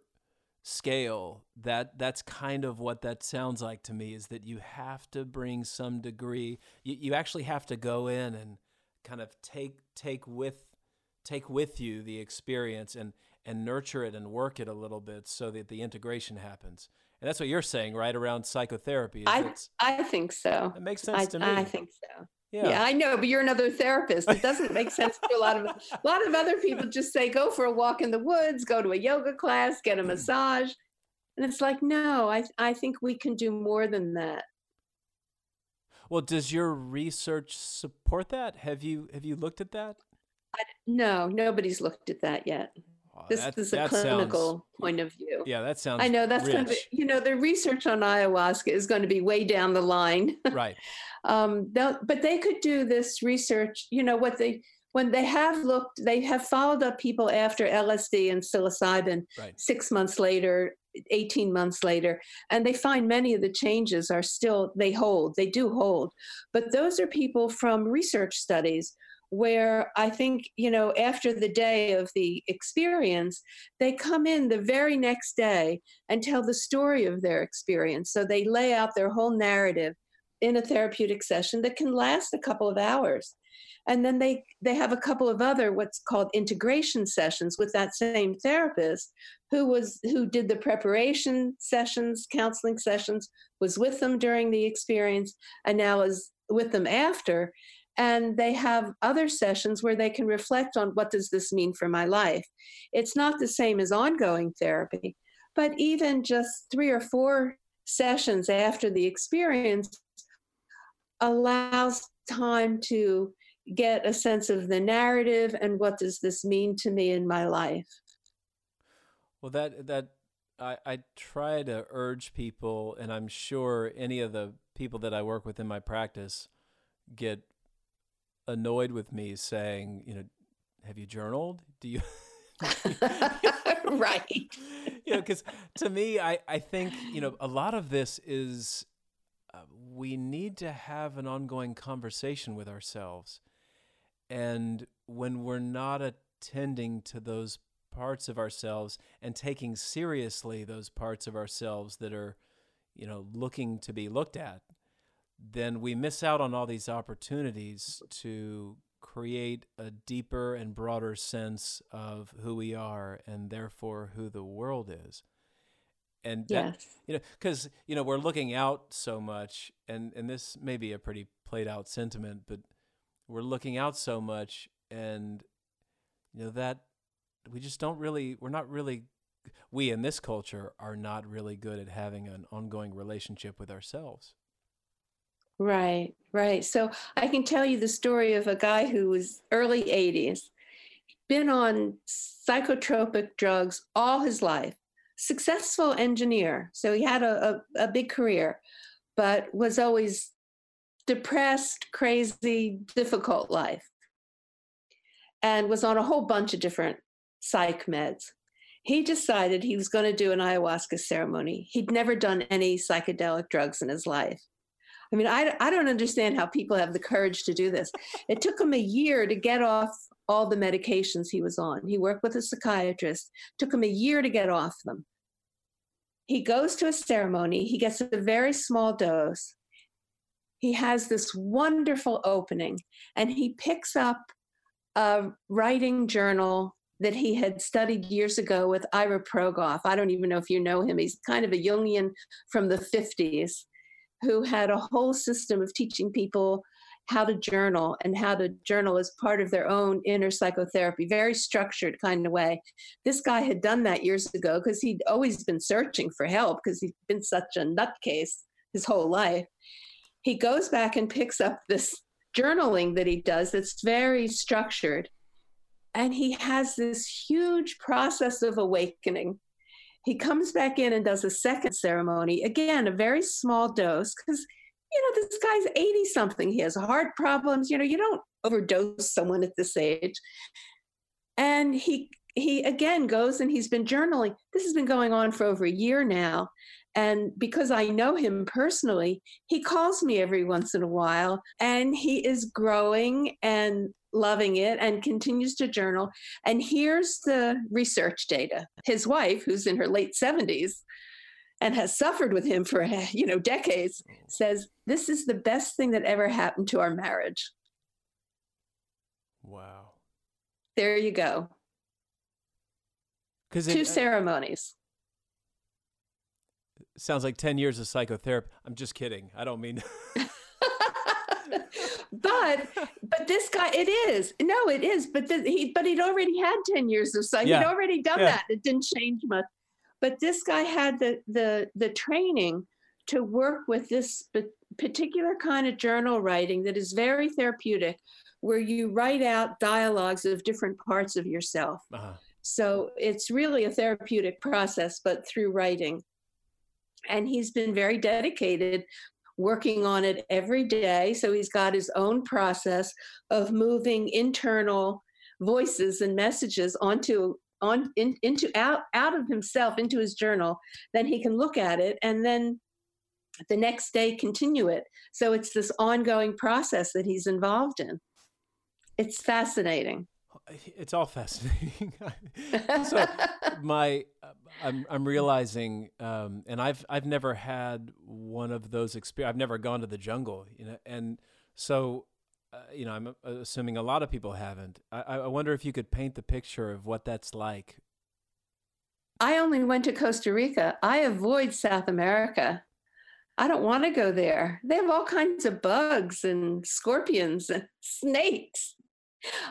scale that that's kind of what that sounds like to me is that you have to bring some degree you, you actually have to go in and kind of take take with take with you the experience and and nurture it and work it a little bit so that the integration happens and that's what you're saying right around psychotherapy I I think so. it makes I, sense to me I think so. yeah. Yeah. I know, but you're another therapist. It doesn't make sense to a lot of a lot of other people just say go for a walk in the woods, go to a yoga class, get a massage. And it's like, no, I I think we can do more than that. Well, does your research support that? Have you have you looked at that? No, nobody's looked at that yet. Oh, This is a that sounds- clinical point of view. yeah, that sounds. I know that's going to be, you know, the research on ayahuasca is going to be way down the line. [LAUGHS] right. um, but they could do this research. You know what they when they have looked, they have followed up people after LSD and psilocybin Right. six months later, eighteen months later, and they find many of the changes are still they hold. They do hold, but those are people from research studies where I think you know after the day of the experience, they come in the very next day and tell the story of their experience. So they lay out their whole narrative in a therapeutic session that can last a couple of hours and then they they have a couple of other what's called integration sessions with that same therapist who was who did the preparation sessions counseling sessions was with them during the experience and now is with them after and they have other sessions where they can reflect on what does this mean for my life? It's not the same as ongoing therapy but even just three or four sessions after the experience allows time to get a sense of the narrative and what does this mean to me in my life. Well, that that I I try to urge people, and I'm sure any of the people that I work with in my practice get annoyed with me saying, you know, have you journaled? Do you? [LAUGHS] right [LAUGHS] you know, because to me, I, I think, you know, a lot of this is uh, we need to have an ongoing conversation with ourselves. And when we're not attending to those parts of ourselves and taking seriously those parts of ourselves that are, you know, looking to be looked at, then we miss out on all these opportunities to create a deeper and broader sense of who we are and therefore who the world is. And that, yes you know, because you know we're looking out so much, and and this may be a pretty played out sentiment, but we're looking out so much, and you know that we just don't really, we're not really we in this culture are not really good at having an ongoing relationship with ourselves. Right, right. So I can tell you the story of a guy who was early 80s, been on psychotropic drugs all his life, successful engineer. So he had a, a, a big career, but was always depressed, crazy, difficult life, and was on a whole bunch of different psych meds. He decided he was going to do an ayahuasca ceremony. He'd never done any psychedelic drugs in his life. I mean, I, I don't understand how people have the courage to do this. It took him a year to get off all the medications he was on. He worked with a psychiatrist, took him a year to get off them. He goes to a ceremony, he gets a very small dose. He has this wonderful opening, and he picks up a writing journal that he had studied years ago with Ira Progoff. I don't even know if you know him. He's kind of a Jungian from the 50s who had a whole system of teaching people how to journal and how to journal as part of their own inner psychotherapy, very structured kind of way. This guy had done that years ago because he'd always been searching for help because he'd been such a nutcase his whole life. He goes back and picks up this journaling that he does that's very structured. And he has this huge process of awakening. He comes back in and does a second ceremony, again, a very small dose, because, you know, this guy's 80 something. He has heart problems. You know, you don't overdose someone at this age. And he, he again goes and he's been journaling. This has been going on for over a year now. And because I know him personally, he calls me every once in a while and he is growing and loving it and continues to journal. And here's the research data. His wife, who's in her late 70s and has suffered with him for, [LAUGHS] you know, decades, says this is the best thing that ever happened to our marriage. Wow. There you go. Because Two it uh, ceremonies. sounds like 10 years of psychotherapy. I'm just kidding. I don't mean. [LAUGHS] but but this guy it is no it is but the, he but he'd already had 10 years of psych Yeah. he'd already done Yeah. that it didn't change much but this guy had the the the training to work with this particular kind of journal writing that is very therapeutic where you write out dialogues of different parts of yourself uh, so it's really a therapeutic process, but through writing. And he's been very dedicated working on it every day. So he's got his own process of moving internal voices and messages onto on in, into out out of himself into his journal. Then he can look at it and then the next day continue it. So it's this ongoing process that he's involved in. It's fascinating it's all fascinating. [LAUGHS] so my I'm I'm realizing um and I've I've never had one of those experience I've never gone to the jungle you know and so uh, you know I'm uh, assuming a lot of people haven't I I wonder if you could paint the picture of what that's like I only went to Costa Rica. I avoid South America. I don't want to go there. They have all kinds of bugs and scorpions and [LAUGHS] snakes.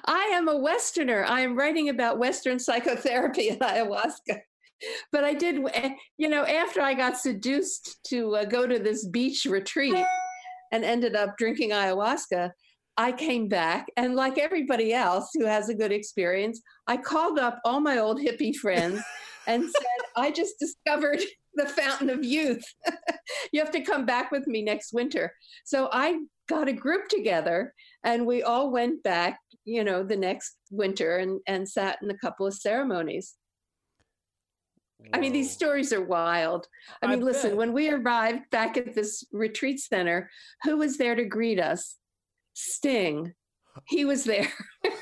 I am a Westerner. I am writing about Western psychotherapy and [LAUGHS] ayahuasca. But I did, eh, you know, after I got seduced to uh, go to this beach retreat and ended up drinking ayahuasca, I came back. And like everybody else who has a good experience, I called up all my old hippie friends [LAUGHS] and said, I just discovered the fountain of youth. you have to come back with me next winter. So I got a group together and we all went back, you know, the next winter and, and sat in a couple of ceremonies. I mean, these stories are wild. I I mean, listen, when we arrived back at this retreat center, who was there to greet us? Sting. He was there. [LAUGHS]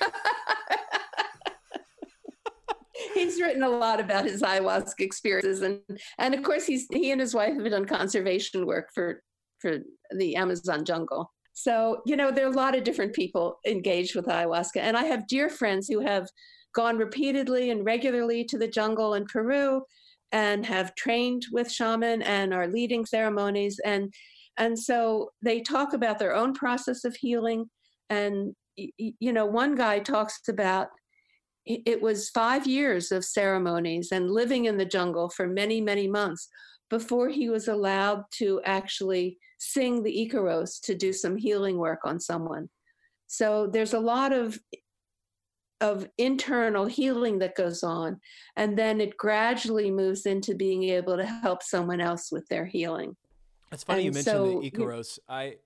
he's written a lot about his ayahuasca experiences, and and of course he's he and his wife have done conservation work for for the Amazon jungle. So you know there are a lot of different people engaged with ayahuasca, and I have dear friends who have gone repeatedly and regularly to the jungle in Peru, and have trained with shaman and are leading ceremonies and and so they talk about their own process of healing and you know one guy talks about it was five years of ceremonies and living in the jungle for many, many months before he was allowed to actually sing the Icaros to do some healing work on someone. So there's a lot of of internal healing that goes on and then it gradually moves into being able to help someone else with their healing It's funny you mentioned so, the you- Icaros. I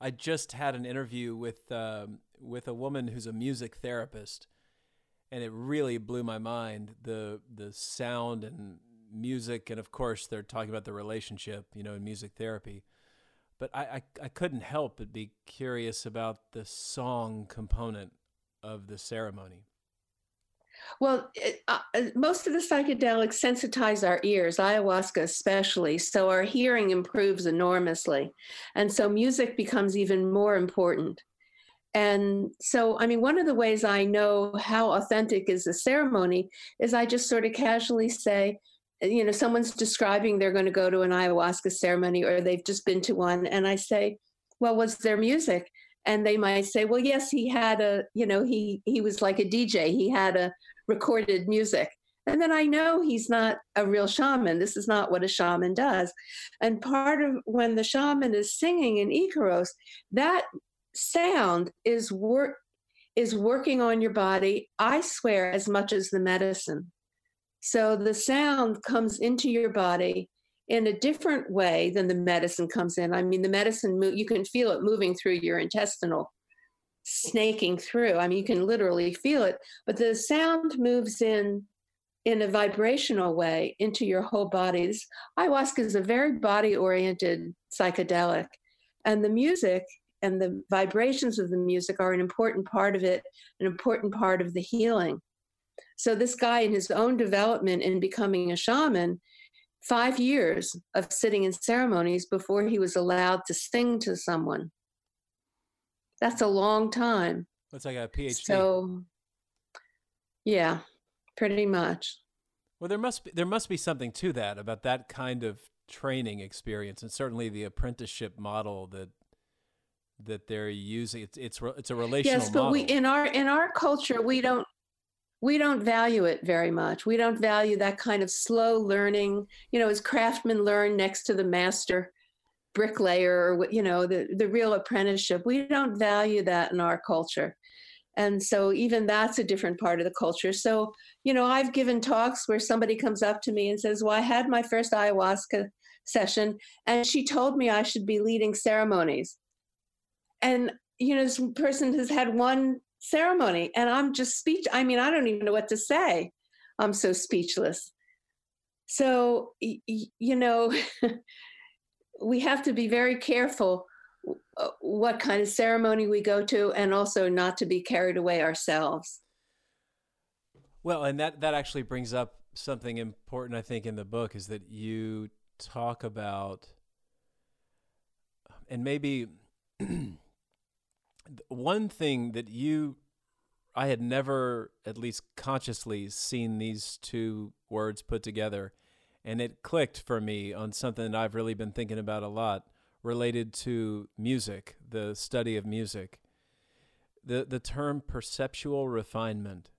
I just had an interview with um, with a woman who's a music therapist, and it really blew my mind the the sound and music, and of course they're talking about the relationship, you know, in music therapy. But I, I, I couldn't help but be curious about the song component of the ceremony. Well, it, uh, uh, most of the psychedelics sensitize our ears, ayahuasca especially, so our hearing improves enormously. And so music becomes even more important. And so, I mean, one of the ways I know how authentic is a ceremony is I just sort of casually say, you know, someone's describing they're going to go to an ayahuasca ceremony or they've just been to one. And I say, well, was there music? And they might say, well, yes, he had a, you know, he he was like a DJ. He had a recorded music. And then I know he's not a real shaman. This is not what a shaman does. And part of when the shaman is singing in Icaros, that sound is work is working on your body, I swear, as much as the medicine. So the sound comes into your body in a different way than the medicine comes in. I mean, the medicine, you can feel it moving through your intestinal, snaking through. I mean, you can literally feel it, but the sound moves in in a vibrational way into your whole body. This, ayahuasca is a very body oriented psychedelic, and the music and the vibrations of the music are an important part of it, an important part of the healing. So, this guy, in his own development in becoming a shaman, five years of sitting in ceremonies before he was allowed to sing to someone. That's a long time. That's like a PhD. So, yeah, pretty much. Well, there must be there must be something to that about that kind of training experience, and certainly the apprenticeship model that that they're using. It's it's it's a relational yes, but model. we in our in our culture we don't we don't value it very much. We don't value that kind of slow learning. You know, as craftsmen learn next to the master bricklayer, or you know, the the real apprenticeship. We don't value that in our culture. And so even that's a different part of the culture. So, you know, I've given talks where somebody comes up to me and says, "Well, I had my first ayahuasca session and she told me I should be leading ceremonies." And you know, this person has had one ceremony and I'm just speech I mean, I don't even know what to say. I'm so speechless. So, you know, [LAUGHS] we have to be very careful uh, what kind of ceremony we go to and also not to be carried away ourselves. Well, and that that actually brings up something important I think in the book is that you talk about and maybe [CLEARS THROAT] one thing that you I had never at least consciously seen these two words put together and it clicked for me on something that I've really been thinking about a lot related to music, the study of music. The the term perceptual refinement.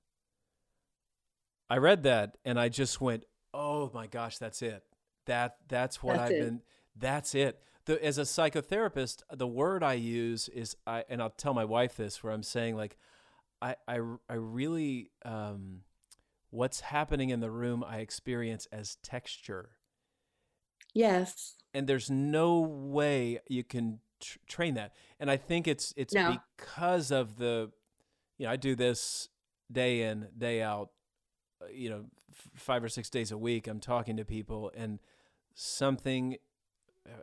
I read that and I just went, "Oh my gosh, that's it. That that's what That's I've it. been that's it." The, as a psychotherapist, the word I use is I and I'll tell my wife this where I'm saying like I I I really um what's happening in the room I experience as texture Yes. and there's no way you can tr- train that and i think it's it's No. because of the you know i do this day in day out uh, you know f- five or six days a week i'm talking to people and something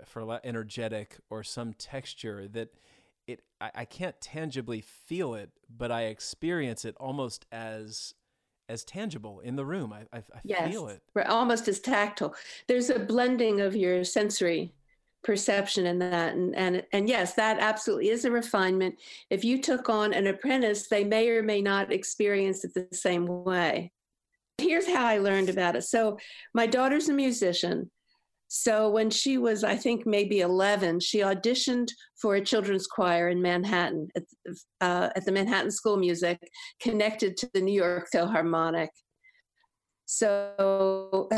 for energetic or some texture that it I, I can't tangibly feel it but i experience it almost as as tangible in the room i, I, I Yes. feel it We're almost as tactile. There's a blending of your sensory perception in that. And, and, and yes, that absolutely is a refinement. If you took on an apprentice, they may or may not experience it the same way. Here's how I learned about it. So, my daughter's a musician. So when she was, I think, maybe 11, she auditioned for a children's choir in Manhattan at, uh, at the Manhattan School of Music, connected to the New York Philharmonic. So,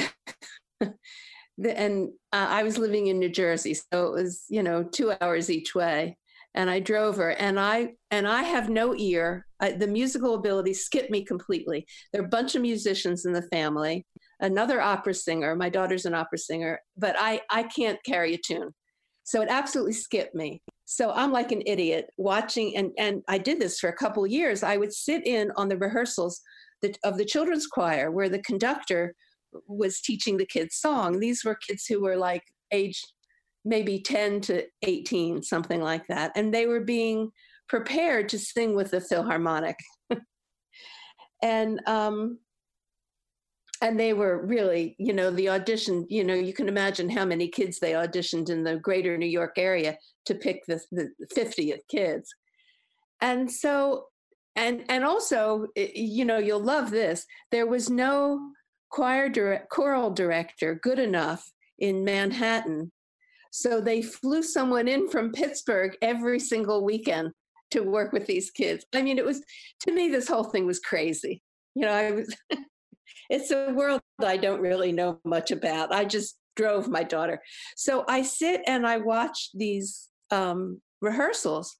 [LAUGHS] and uh, I was living in New Jersey, so it was, you know, two hours each way. And I drove her, and I and I have no ear. I, the musical ability skipped me completely. There are a bunch of musicians in the family another opera singer. My daughter's an opera singer, but I, I can't carry a tune. So it absolutely skipped me. So I'm like an idiot watching, and, and I did this for a couple years. I would sit in on the rehearsals of the children's choir where the conductor was teaching the kids song. These were kids who were like age maybe 10 to 18, something like that. And they were being prepared to sing with the Philharmonic. [LAUGHS] and um, and they were really, you know, the audition, you know, you can imagine how many kids they auditioned in the greater New York area to pick the, the 50th kids. And so, and, and also, eh, you know, you'll love this. There was no choir direct, choral director good enough in Manhattan. So they flew someone in from Pittsburgh every single weekend to work with these kids. I mean, it was, to me, this whole thing was crazy. You know, I was, [LAUGHS] it's a world I don't really know much about. I just drove my daughter. So I sit and I watch these um, rehearsals,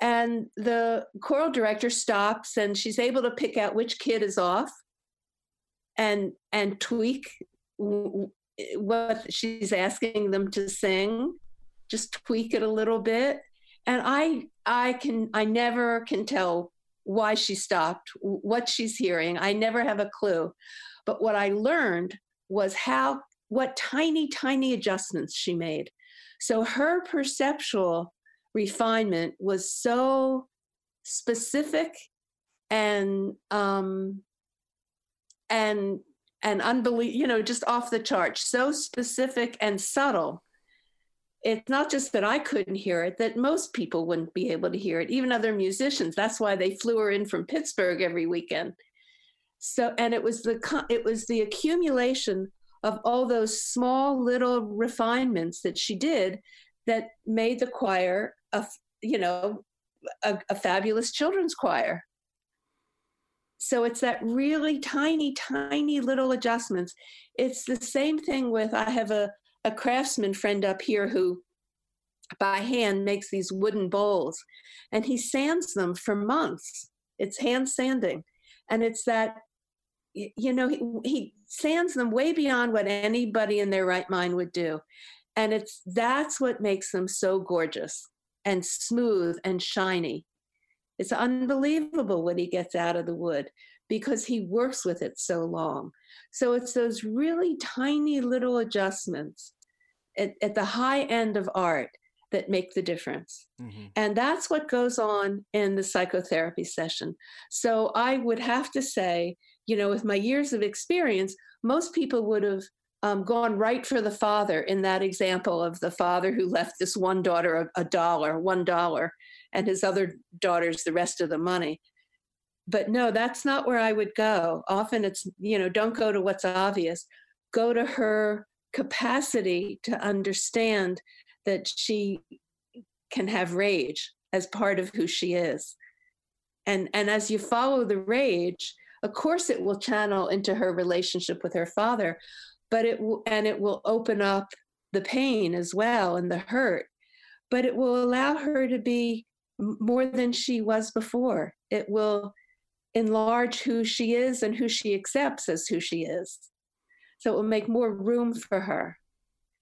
and the choral director stops and she's able to pick out which kid is off and and tweak what she's asking them to sing just tweak it a little bit and i i can i never can tell why she stopped, what she's hearing. I never have a clue. But what I learned was how, what tiny, tiny adjustments she made. So her perceptual refinement was so specific and, um, and, and unbelievable, you know, just off the chart, so specific and subtle it's not just that I couldn't hear it, that most people wouldn't be able to hear it, even other musicians. That's why they flew her in from Pittsburgh every weekend. So, and it was the it was the accumulation of all those small little refinements that she did that made the choir a you know a, a fabulous children's choir. So it's that really tiny, tiny little adjustments. It's the same thing with I have a a craftsman friend up here who by hand makes these wooden bowls and he sands them for months. It's hand sanding. And it's that you know he, he sands them way beyond what anybody in their right mind would do. And it's that's what makes them so gorgeous and smooth and shiny. It's unbelievable what he gets out of the wood because he works with it so long. So it's those really tiny little adjustments at, at the high end of art that make the difference. Mm-hmm. And that's what goes on in the psychotherapy session. So I would have to say, you know, with my years of experience, most people would have um, gone right for the father in that example of the father who left this one daughter a, a dollar, one dollar, and his other daughters the rest of the money. But no, that's not where I would go. Often it's, you know, don't go to what's obvious. Go to her capacity to understand that she can have rage as part of who she is. And, and as you follow the rage, of course it will channel into her relationship with her father, but it will, and it will open up the pain as well and the hurt, but it will allow her to be more than she was before. It will enlarge who she is and who she accepts as who she is. So it will make more room for her.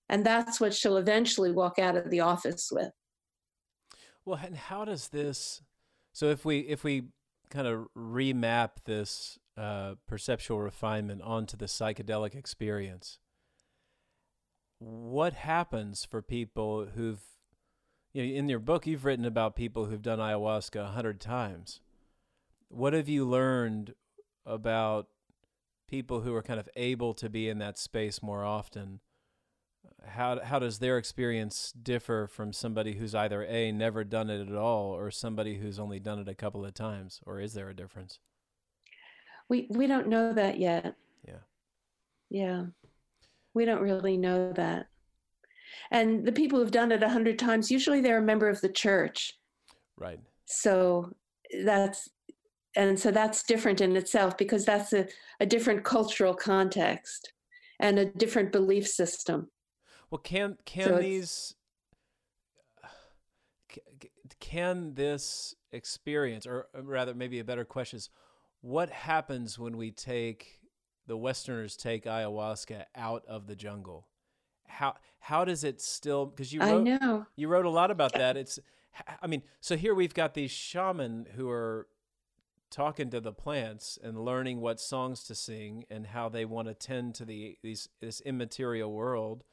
And that's what she'll eventually walk out of the office with. Well, and how does this? So if we if we kind of remap this uh, perceptual refinement onto the psychedelic experience, what happens for people who've you know, in your book you've written about people who've done ayahuasca a hundred times. What have you learned about people who are kind of able to be in that space more often how how does their experience differ from somebody who's either a never done it at all or somebody who's only done it a couple of times or is there a difference? We we don't know that yet. Yeah. Yeah. We don't really know that. And the people who've done it a hundred times usually they're a member of the church. Right. so that's and so that's different in itself because that's a, a different cultural context and a different belief system Well, can can So these can this experience, or rather, maybe a better question is, what happens when we take the Westerners take ayahuasca out of the jungle? How how does it still? Because you i wrote know you wrote a lot about that. It's i mean, so here we've got these shaman who are talking to the plants and learning what songs to sing and how they want to tend to the these this immaterial world.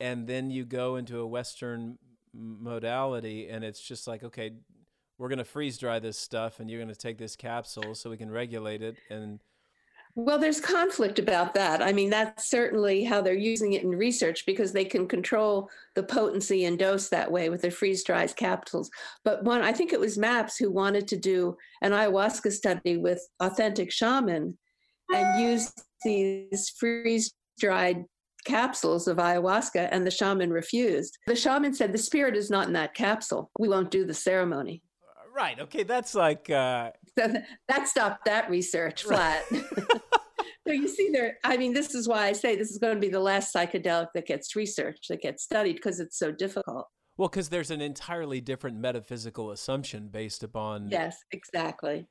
And then you go into a western modality and it's just like okay we're going to freeze dry this stuff and you're going to take this capsule so we can regulate it and Well, there's conflict about that. I mean, that's certainly how they're using it in research because they can control the potency and dose that way with the freeze dried capsules. But one, I think it was MAPS who wanted to do an ayahuasca study with authentic shaman and use these freeze dried capsules of ayahuasca, and the shaman refused. The shaman said, The spirit is not in that capsule. We won't do the ceremony. Right okay that's like uh So that stopped that research flat. [LAUGHS] so you see there, I mean, this is why I say this is going to be the last psychedelic that gets researched, that gets studied, because it's so difficult. well because there's an entirely different metaphysical assumption based upon Yes, exactly.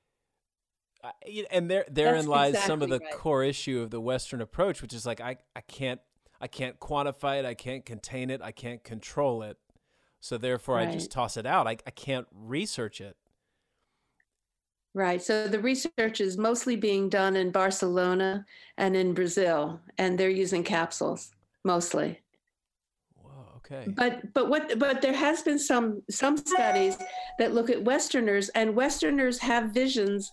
And there therein That's lies some of the right. core issue of the western approach which is like i i can't i can't quantify it i can't contain it i can't control it so therefore i just toss it out I, I can't research it Right. So the research is mostly being done in Barcelona and in Brazil, and they're using capsules mostly. Okay But but what but there has been some some studies that look at Westerners and Westerners have visions,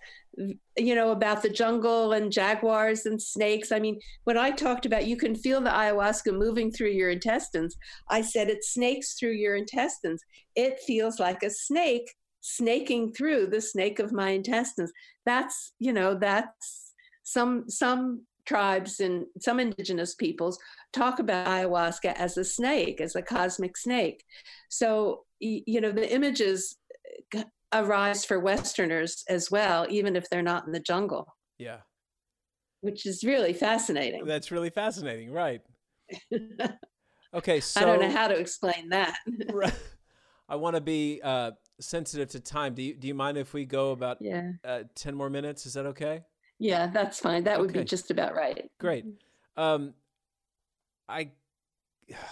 you know, about the jungle and jaguars and snakes. I mean, when I talked about you can feel the ayahuasca moving through your intestines, I said it snakes through your intestines. It feels like a snake snaking through the snake of my intestines. That's you know that's some some tribes and some indigenous peoples talk about ayahuasca as a snake, as a cosmic snake. So, you know, the images arise for Westerners as well, even if they're not in the jungle, yeah which is really fascinating. that's really fascinating right [LAUGHS] okay so I don't know how to explain that. [LAUGHS] I want to be uh sensitive to time do you do you mind if we go about yeah. uh, 10 more minutes is that okay Yeah, that's fine. That would Okay. be just about right. Great. Um, I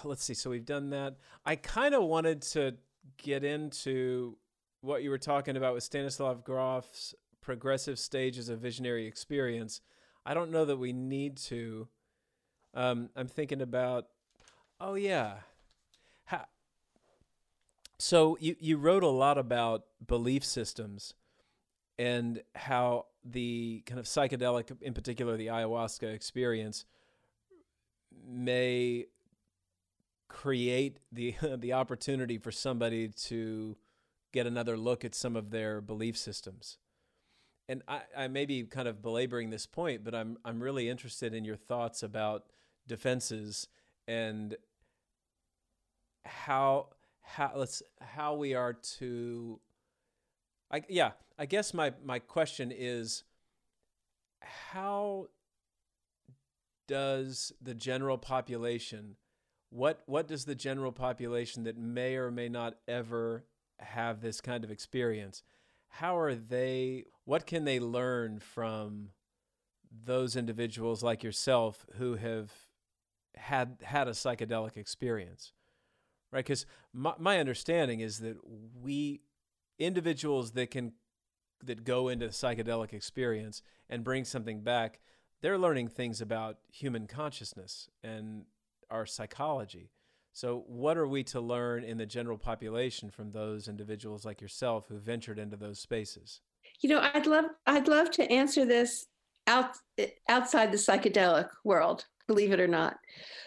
let's see. So we've done that. I kind of wanted to get into what you were talking about with Stanislav Grof's progressive stages of visionary experience. I don't know that we need to. Um, I'm thinking about. Oh yeah. So you you wrote a lot about belief systems and how the kind of psychedelic, in particular the ayahuasca experience, may create the [LAUGHS] the opportunity for somebody to get another look at some of their belief systems. And I, I may be kind of belaboring this point, but I'm I'm really interested in your thoughts about defenses and how how let's how we are to I yeah, I guess my my question is how does the general population what what does the general population that may or may not ever have this kind of experience how are they what can they learn from those individuals like yourself who have had had a psychedelic experience? Right? Because my, my understanding is that we individuals that can that go into the psychedelic experience and bring something back they're learning things about human consciousness and our psychology so what are we to learn in the general population from those individuals like yourself who ventured into those spaces You know, I'd love I'd love to answer this out outside the psychedelic world, believe it or not.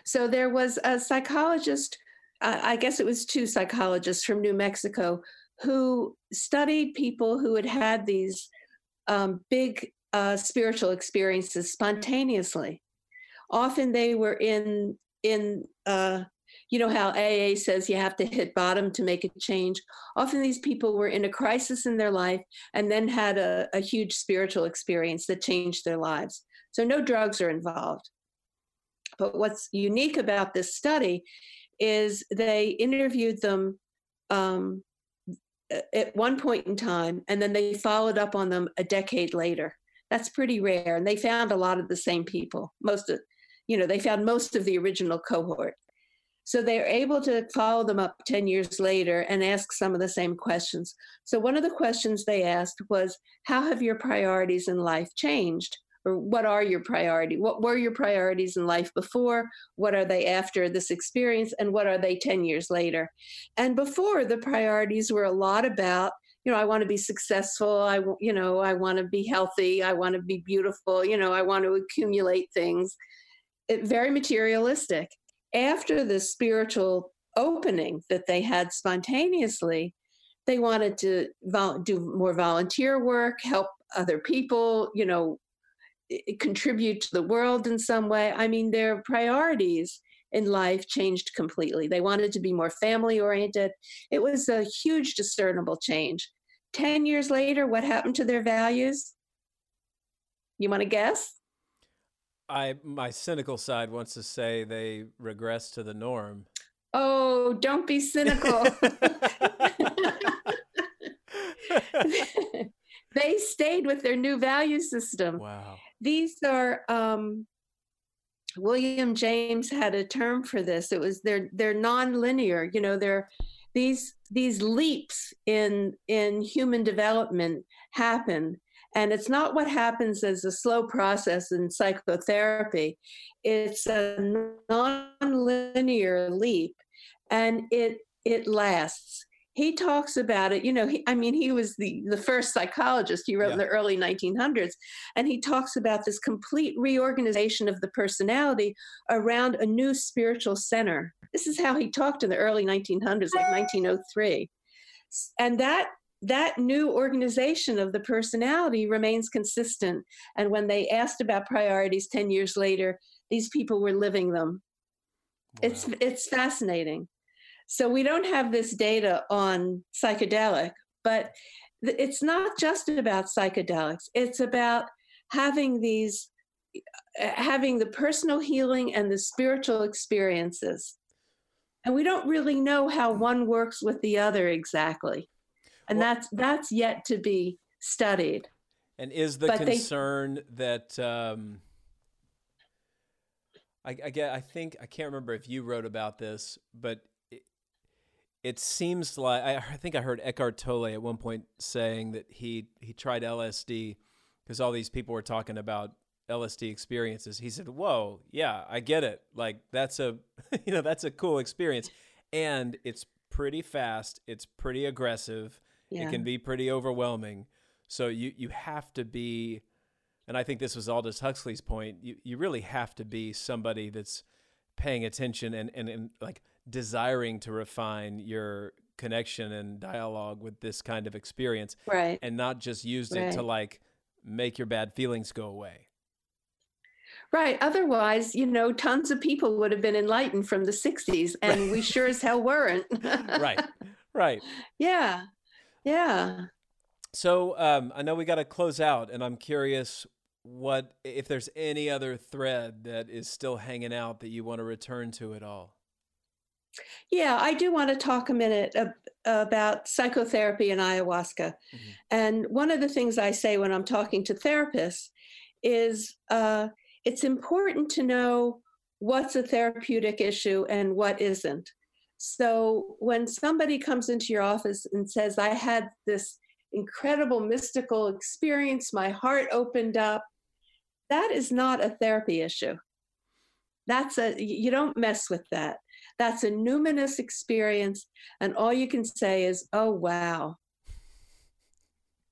So there was a psychologist, uh, I guess it was two psychologists from New Mexico, who studied people who had had these um, big uh, spiritual experiences spontaneously. Often they were in in uh, you know how AA says you have to hit bottom to make a change. Often these people were in a crisis in their life and then had a, a huge spiritual experience that changed their lives. So no drugs are involved. But what's unique about this study is they interviewed them um, at one point in time and then they followed up on them a decade later. That's pretty rare. And they found a lot of the same people. Most of, you know, they found most of the original cohort. So they're able to follow them up 10 years later and ask some of the same questions. So one of the questions they asked was, How have your priorities in life changed? Or what are your priority? What were your priorities in life before? What are they after this experience? And what are they 10 years later? And before, the priorities were a lot about you know i want to be successful i you know i want to be healthy i want to be beautiful you know i want to accumulate things. It, very materialistic. After the spiritual opening that they had spontaneously they wanted to vol- do more volunteer work help other people you know contribute to the world in some way. I mean their priorities in life changed completely. They wanted to be more family oriented. It was a huge discernible change. 10 years later, what happened to their values? You want to guess? I my cynical side wants to say they regress to the norm. Oh, don't be cynical. [LAUGHS] [LAUGHS] they stayed with their new value system. wow. These are um, William James had a term for this. It was they're they're nonlinear. You know, they're these these leaps in in human development happen, and it's not what happens as a slow process in psychotherapy. It's a nonlinear leap, and it it lasts. He talks about it. You know, he, I mean, he was the the first psychologist. He wrote in the early 1900s, and he talks about this complete reorganization of the personality around a new spiritual center. This is how he talked in the early 1900s, like 1903. And that that new organization of the personality remains consistent. And when they asked about priorities 10 years later, these people were living them. It's it's fascinating. So we don't have this data on psychedelic, but it's not just about psychedelics. It's about having these uh, having the personal healing and the spiritual experiences. And we don't really know how one works with the other exactly. And Well- that's that's yet to be studied. And is the But they- concern that um, I, I get? I think I can't remember if you wrote about this, but it, seems like I, I think I heard Eckhart Tolle at one point saying that he he tried LSD because all these people were talking about LSD experiences. He said, "Whoa, yeah, I get it. Like that's a [LAUGHS] you know that's a cool experience, and it's pretty fast. It's pretty aggressive." Yeah. it can be pretty overwhelming. So you you have to be, and I think this was Aldous Huxley's point. You you really have to be somebody that's paying attention and and, and like desiring to refine your connection and dialogue with this kind of experience, right. and not just use it to like make your bad feelings go away. Right. Otherwise, you know, tons of people would have been enlightened from the 60s, [LAUGHS] and we sure as hell weren't. [LAUGHS] right, right. [LAUGHS] Yeah. Yeah. So um, I know we got to close out, and I'm curious what if there's any other thread that is still hanging out that you want to return to at all. Yeah. I do want to talk a minute ab- about psychotherapy and ayahuasca. Mhm. And one of the things I say when I'm talking to therapists is uh, it's important to know what's a therapeutic issue and what isn't. So when somebody comes into your office and says, I had this incredible mystical experience, my heart opened up, that is not a therapy issue. That's a, you don't mess with that. That's a numinous experience. And all you can say is, oh, wow.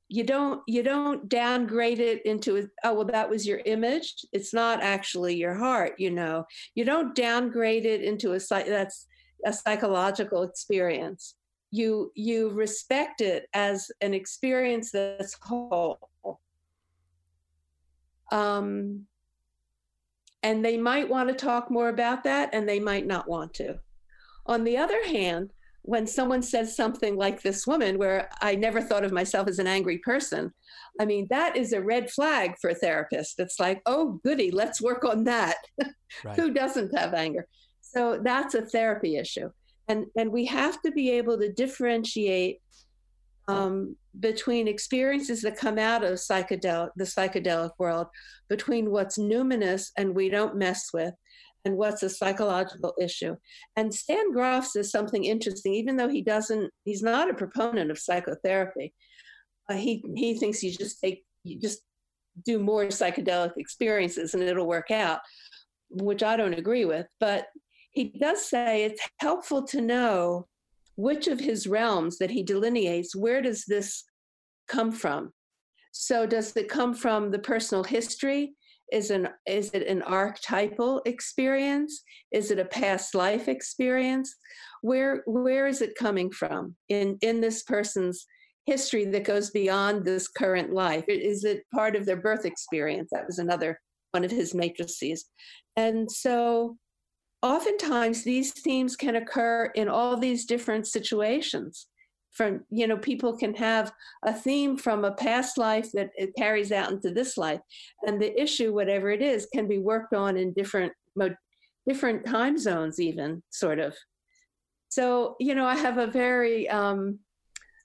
You don't you don't downgrade it into oh well that was your image it's not actually your heart you know you don't downgrade it into a that's a psychological experience you you respect it as an experience that's whole um, and they might want to talk more about that and they might not want to On the other hand, when someone says something like this woman, where I never thought of myself as an angry person, I mean, that is a red flag for a therapist. It's like, oh, goody, let's work on that. [LAUGHS] Right. Who doesn't have anger? So that's a therapy issue. And, and we have to be able to differentiate um, between experiences that come out of psychedelic, the psychedelic world, between what's numinous and we don't mess with, and what's a psychological issue. And Stan Grof says something interesting, even though he doesn't, he's not a proponent of psychotherapy. Uh, he he thinks you just take you just do more psychedelic experiences and it'll work out, which I don't agree with. But he does say it's helpful to know which of his realms that he delineates, where does this come from? So does it come from the personal history? Is an is it an archetypal experience? Is it a past life experience? Where where is it coming from in in this person's history that goes beyond this current life? Is it part of their birth experience? That was another one of his matrices. And so oftentimes these themes can occur in all these different situations. From you know people can have a theme from a past life that it carries out into this life and the issue whatever it is can be worked on in different different time zones even sort of. So you know i have a very um,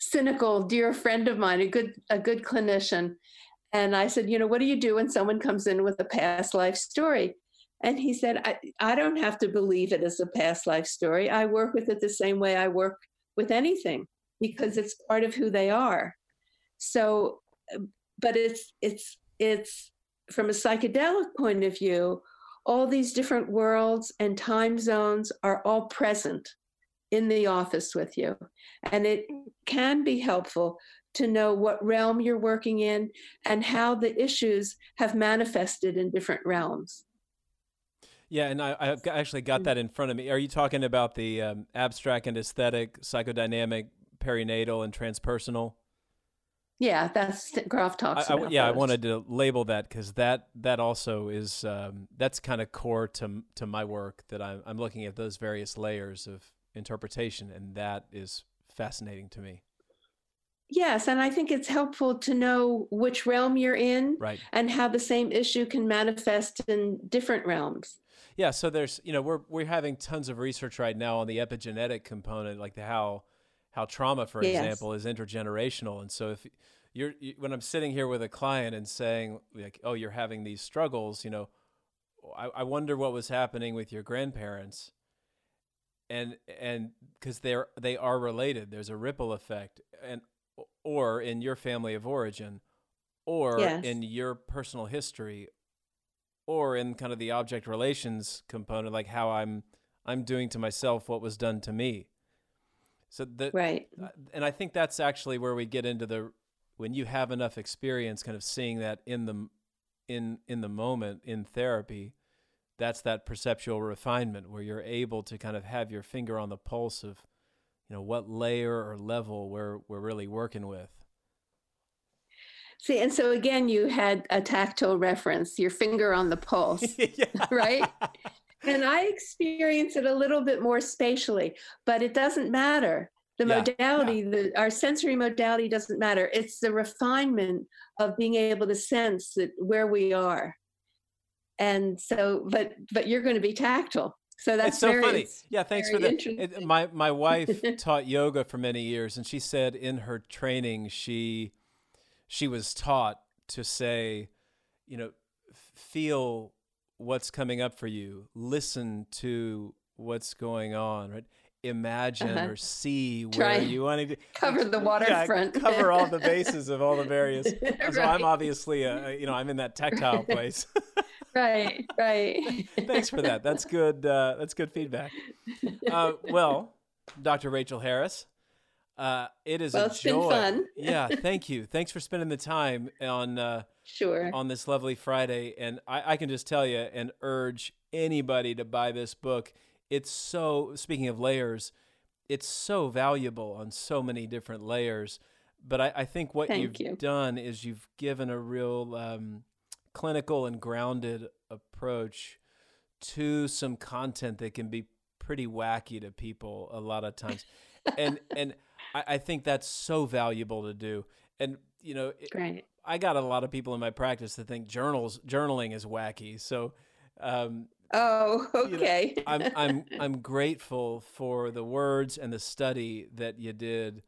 cynical dear friend of mine a good a good clinician and i said you know what do you do when someone comes in with a past life story and he said I, I don't have to believe it as a past life story. I work with it the same way i work with anything because it's part of who they are. So um, but it's it's it's from a psychedelic point of view all these different worlds and time zones are all present in the office with you. And it can be helpful to know what realm you're working in and how the issues have manifested in different realms Yeah, and I, I've actually got that in front of me. Are you talking about the um, abstract and aesthetic, psychodynamic, perinatal, and transpersonal? yeah that's Grof talks I, I- about yeah, I wanted to label that because that that also is um, that's kind of core to to my work. That I'm I'm looking at those various layers of interpretation, and that is fascinating to me. yes and i think it's helpful to know which realm you're in Right. and how the same issue can manifest in different realms Yeah, so there's you know we're we're having tons of research right now on the epigenetic component, like the how how trauma, for Yes. example, is intergenerational. And so if you're you, when I'm sitting here with a client and saying like, oh, you're having these struggles, you know, I, I wonder what was happening with your grandparents, and and because they're they are related, there's a ripple effect, and or in your family of origin, or Yes. in your personal history, or in kind of the object relations component, like how I'm I'm doing to myself what was done to me. So that, right uh, and I think that's actually where we get into the when you have enough experience, kind of seeing that in the in in the moment in therapy. That's that perceptual refinement where you're able to kind of have your finger on the pulse of, you know, what layer or level we're we're really working with. See, and so again, you had a tactile reference, your finger on the pulse, [LAUGHS] yeah. right? [LAUGHS] And I experience it a little bit more spatially, but it doesn't matter. The Yeah, modality, the, our sensory modality doesn't matter. It's the refinement of being able to sense that where we are. And so, but but you're going to be tactile. So that's it's so very, funny. Yeah, thanks for that. It, my my wife [LAUGHS] taught yoga for many years, and she said in her training she she was taught to say, you know, feel what's coming up for you, listen to what's going on, right? Imagine Uh-huh. or see where Try you want to [LAUGHS] cover the Yeah, waterfront. cover all the bases of all the various. [LAUGHS] So I'm obviously, uh, you know, I'm in that tactile place. [LAUGHS] right, right. Thanks for that. That's good. Uh, that's good feedback. Uh, well, Dr. Rachel Harris, uh, it is Well, a it's been joy. fun. [LAUGHS] yeah, thank you. Thanks for spending the time on uh, Sure. on this lovely Friday. And I, I can just tell you and urge anybody to buy this book. It's so. Speaking of layers, it's so valuable on so many different layers. But I, I think what Thank you've you. done is you've given a real um, clinical and grounded approach to some content that can be pretty wacky to people a lot of times, [LAUGHS] and and I, I think that's so valuable to do. And you know, it-. I got a lot of people in my practice that think journals journaling is wacky. So um, Oh, [LAUGHS] You know, okay. I'm I'm [LAUGHS] I'm grateful for the words and the study that you did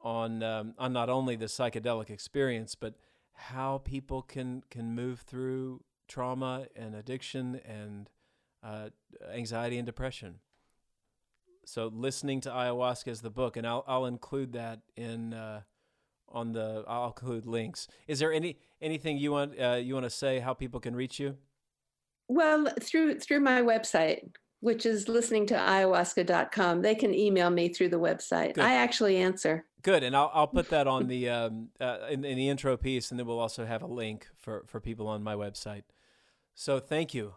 on um, on not only the psychedelic experience, but how people can can move through trauma and addiction and uh, anxiety and depression. So listening to ayahuasca is the book, and I'll I'll include that in uh, on the I'll include links. Is there any anything you want uh, you want to say how people can reach you? Well, through through my website, which is listening to ayahuasca.com, they can email me through the website. Good. I actually answer. Good, and I'll I'll put that on the um uh, in, in the intro piece, and then we'll also have a link for for people on my website. So thank you.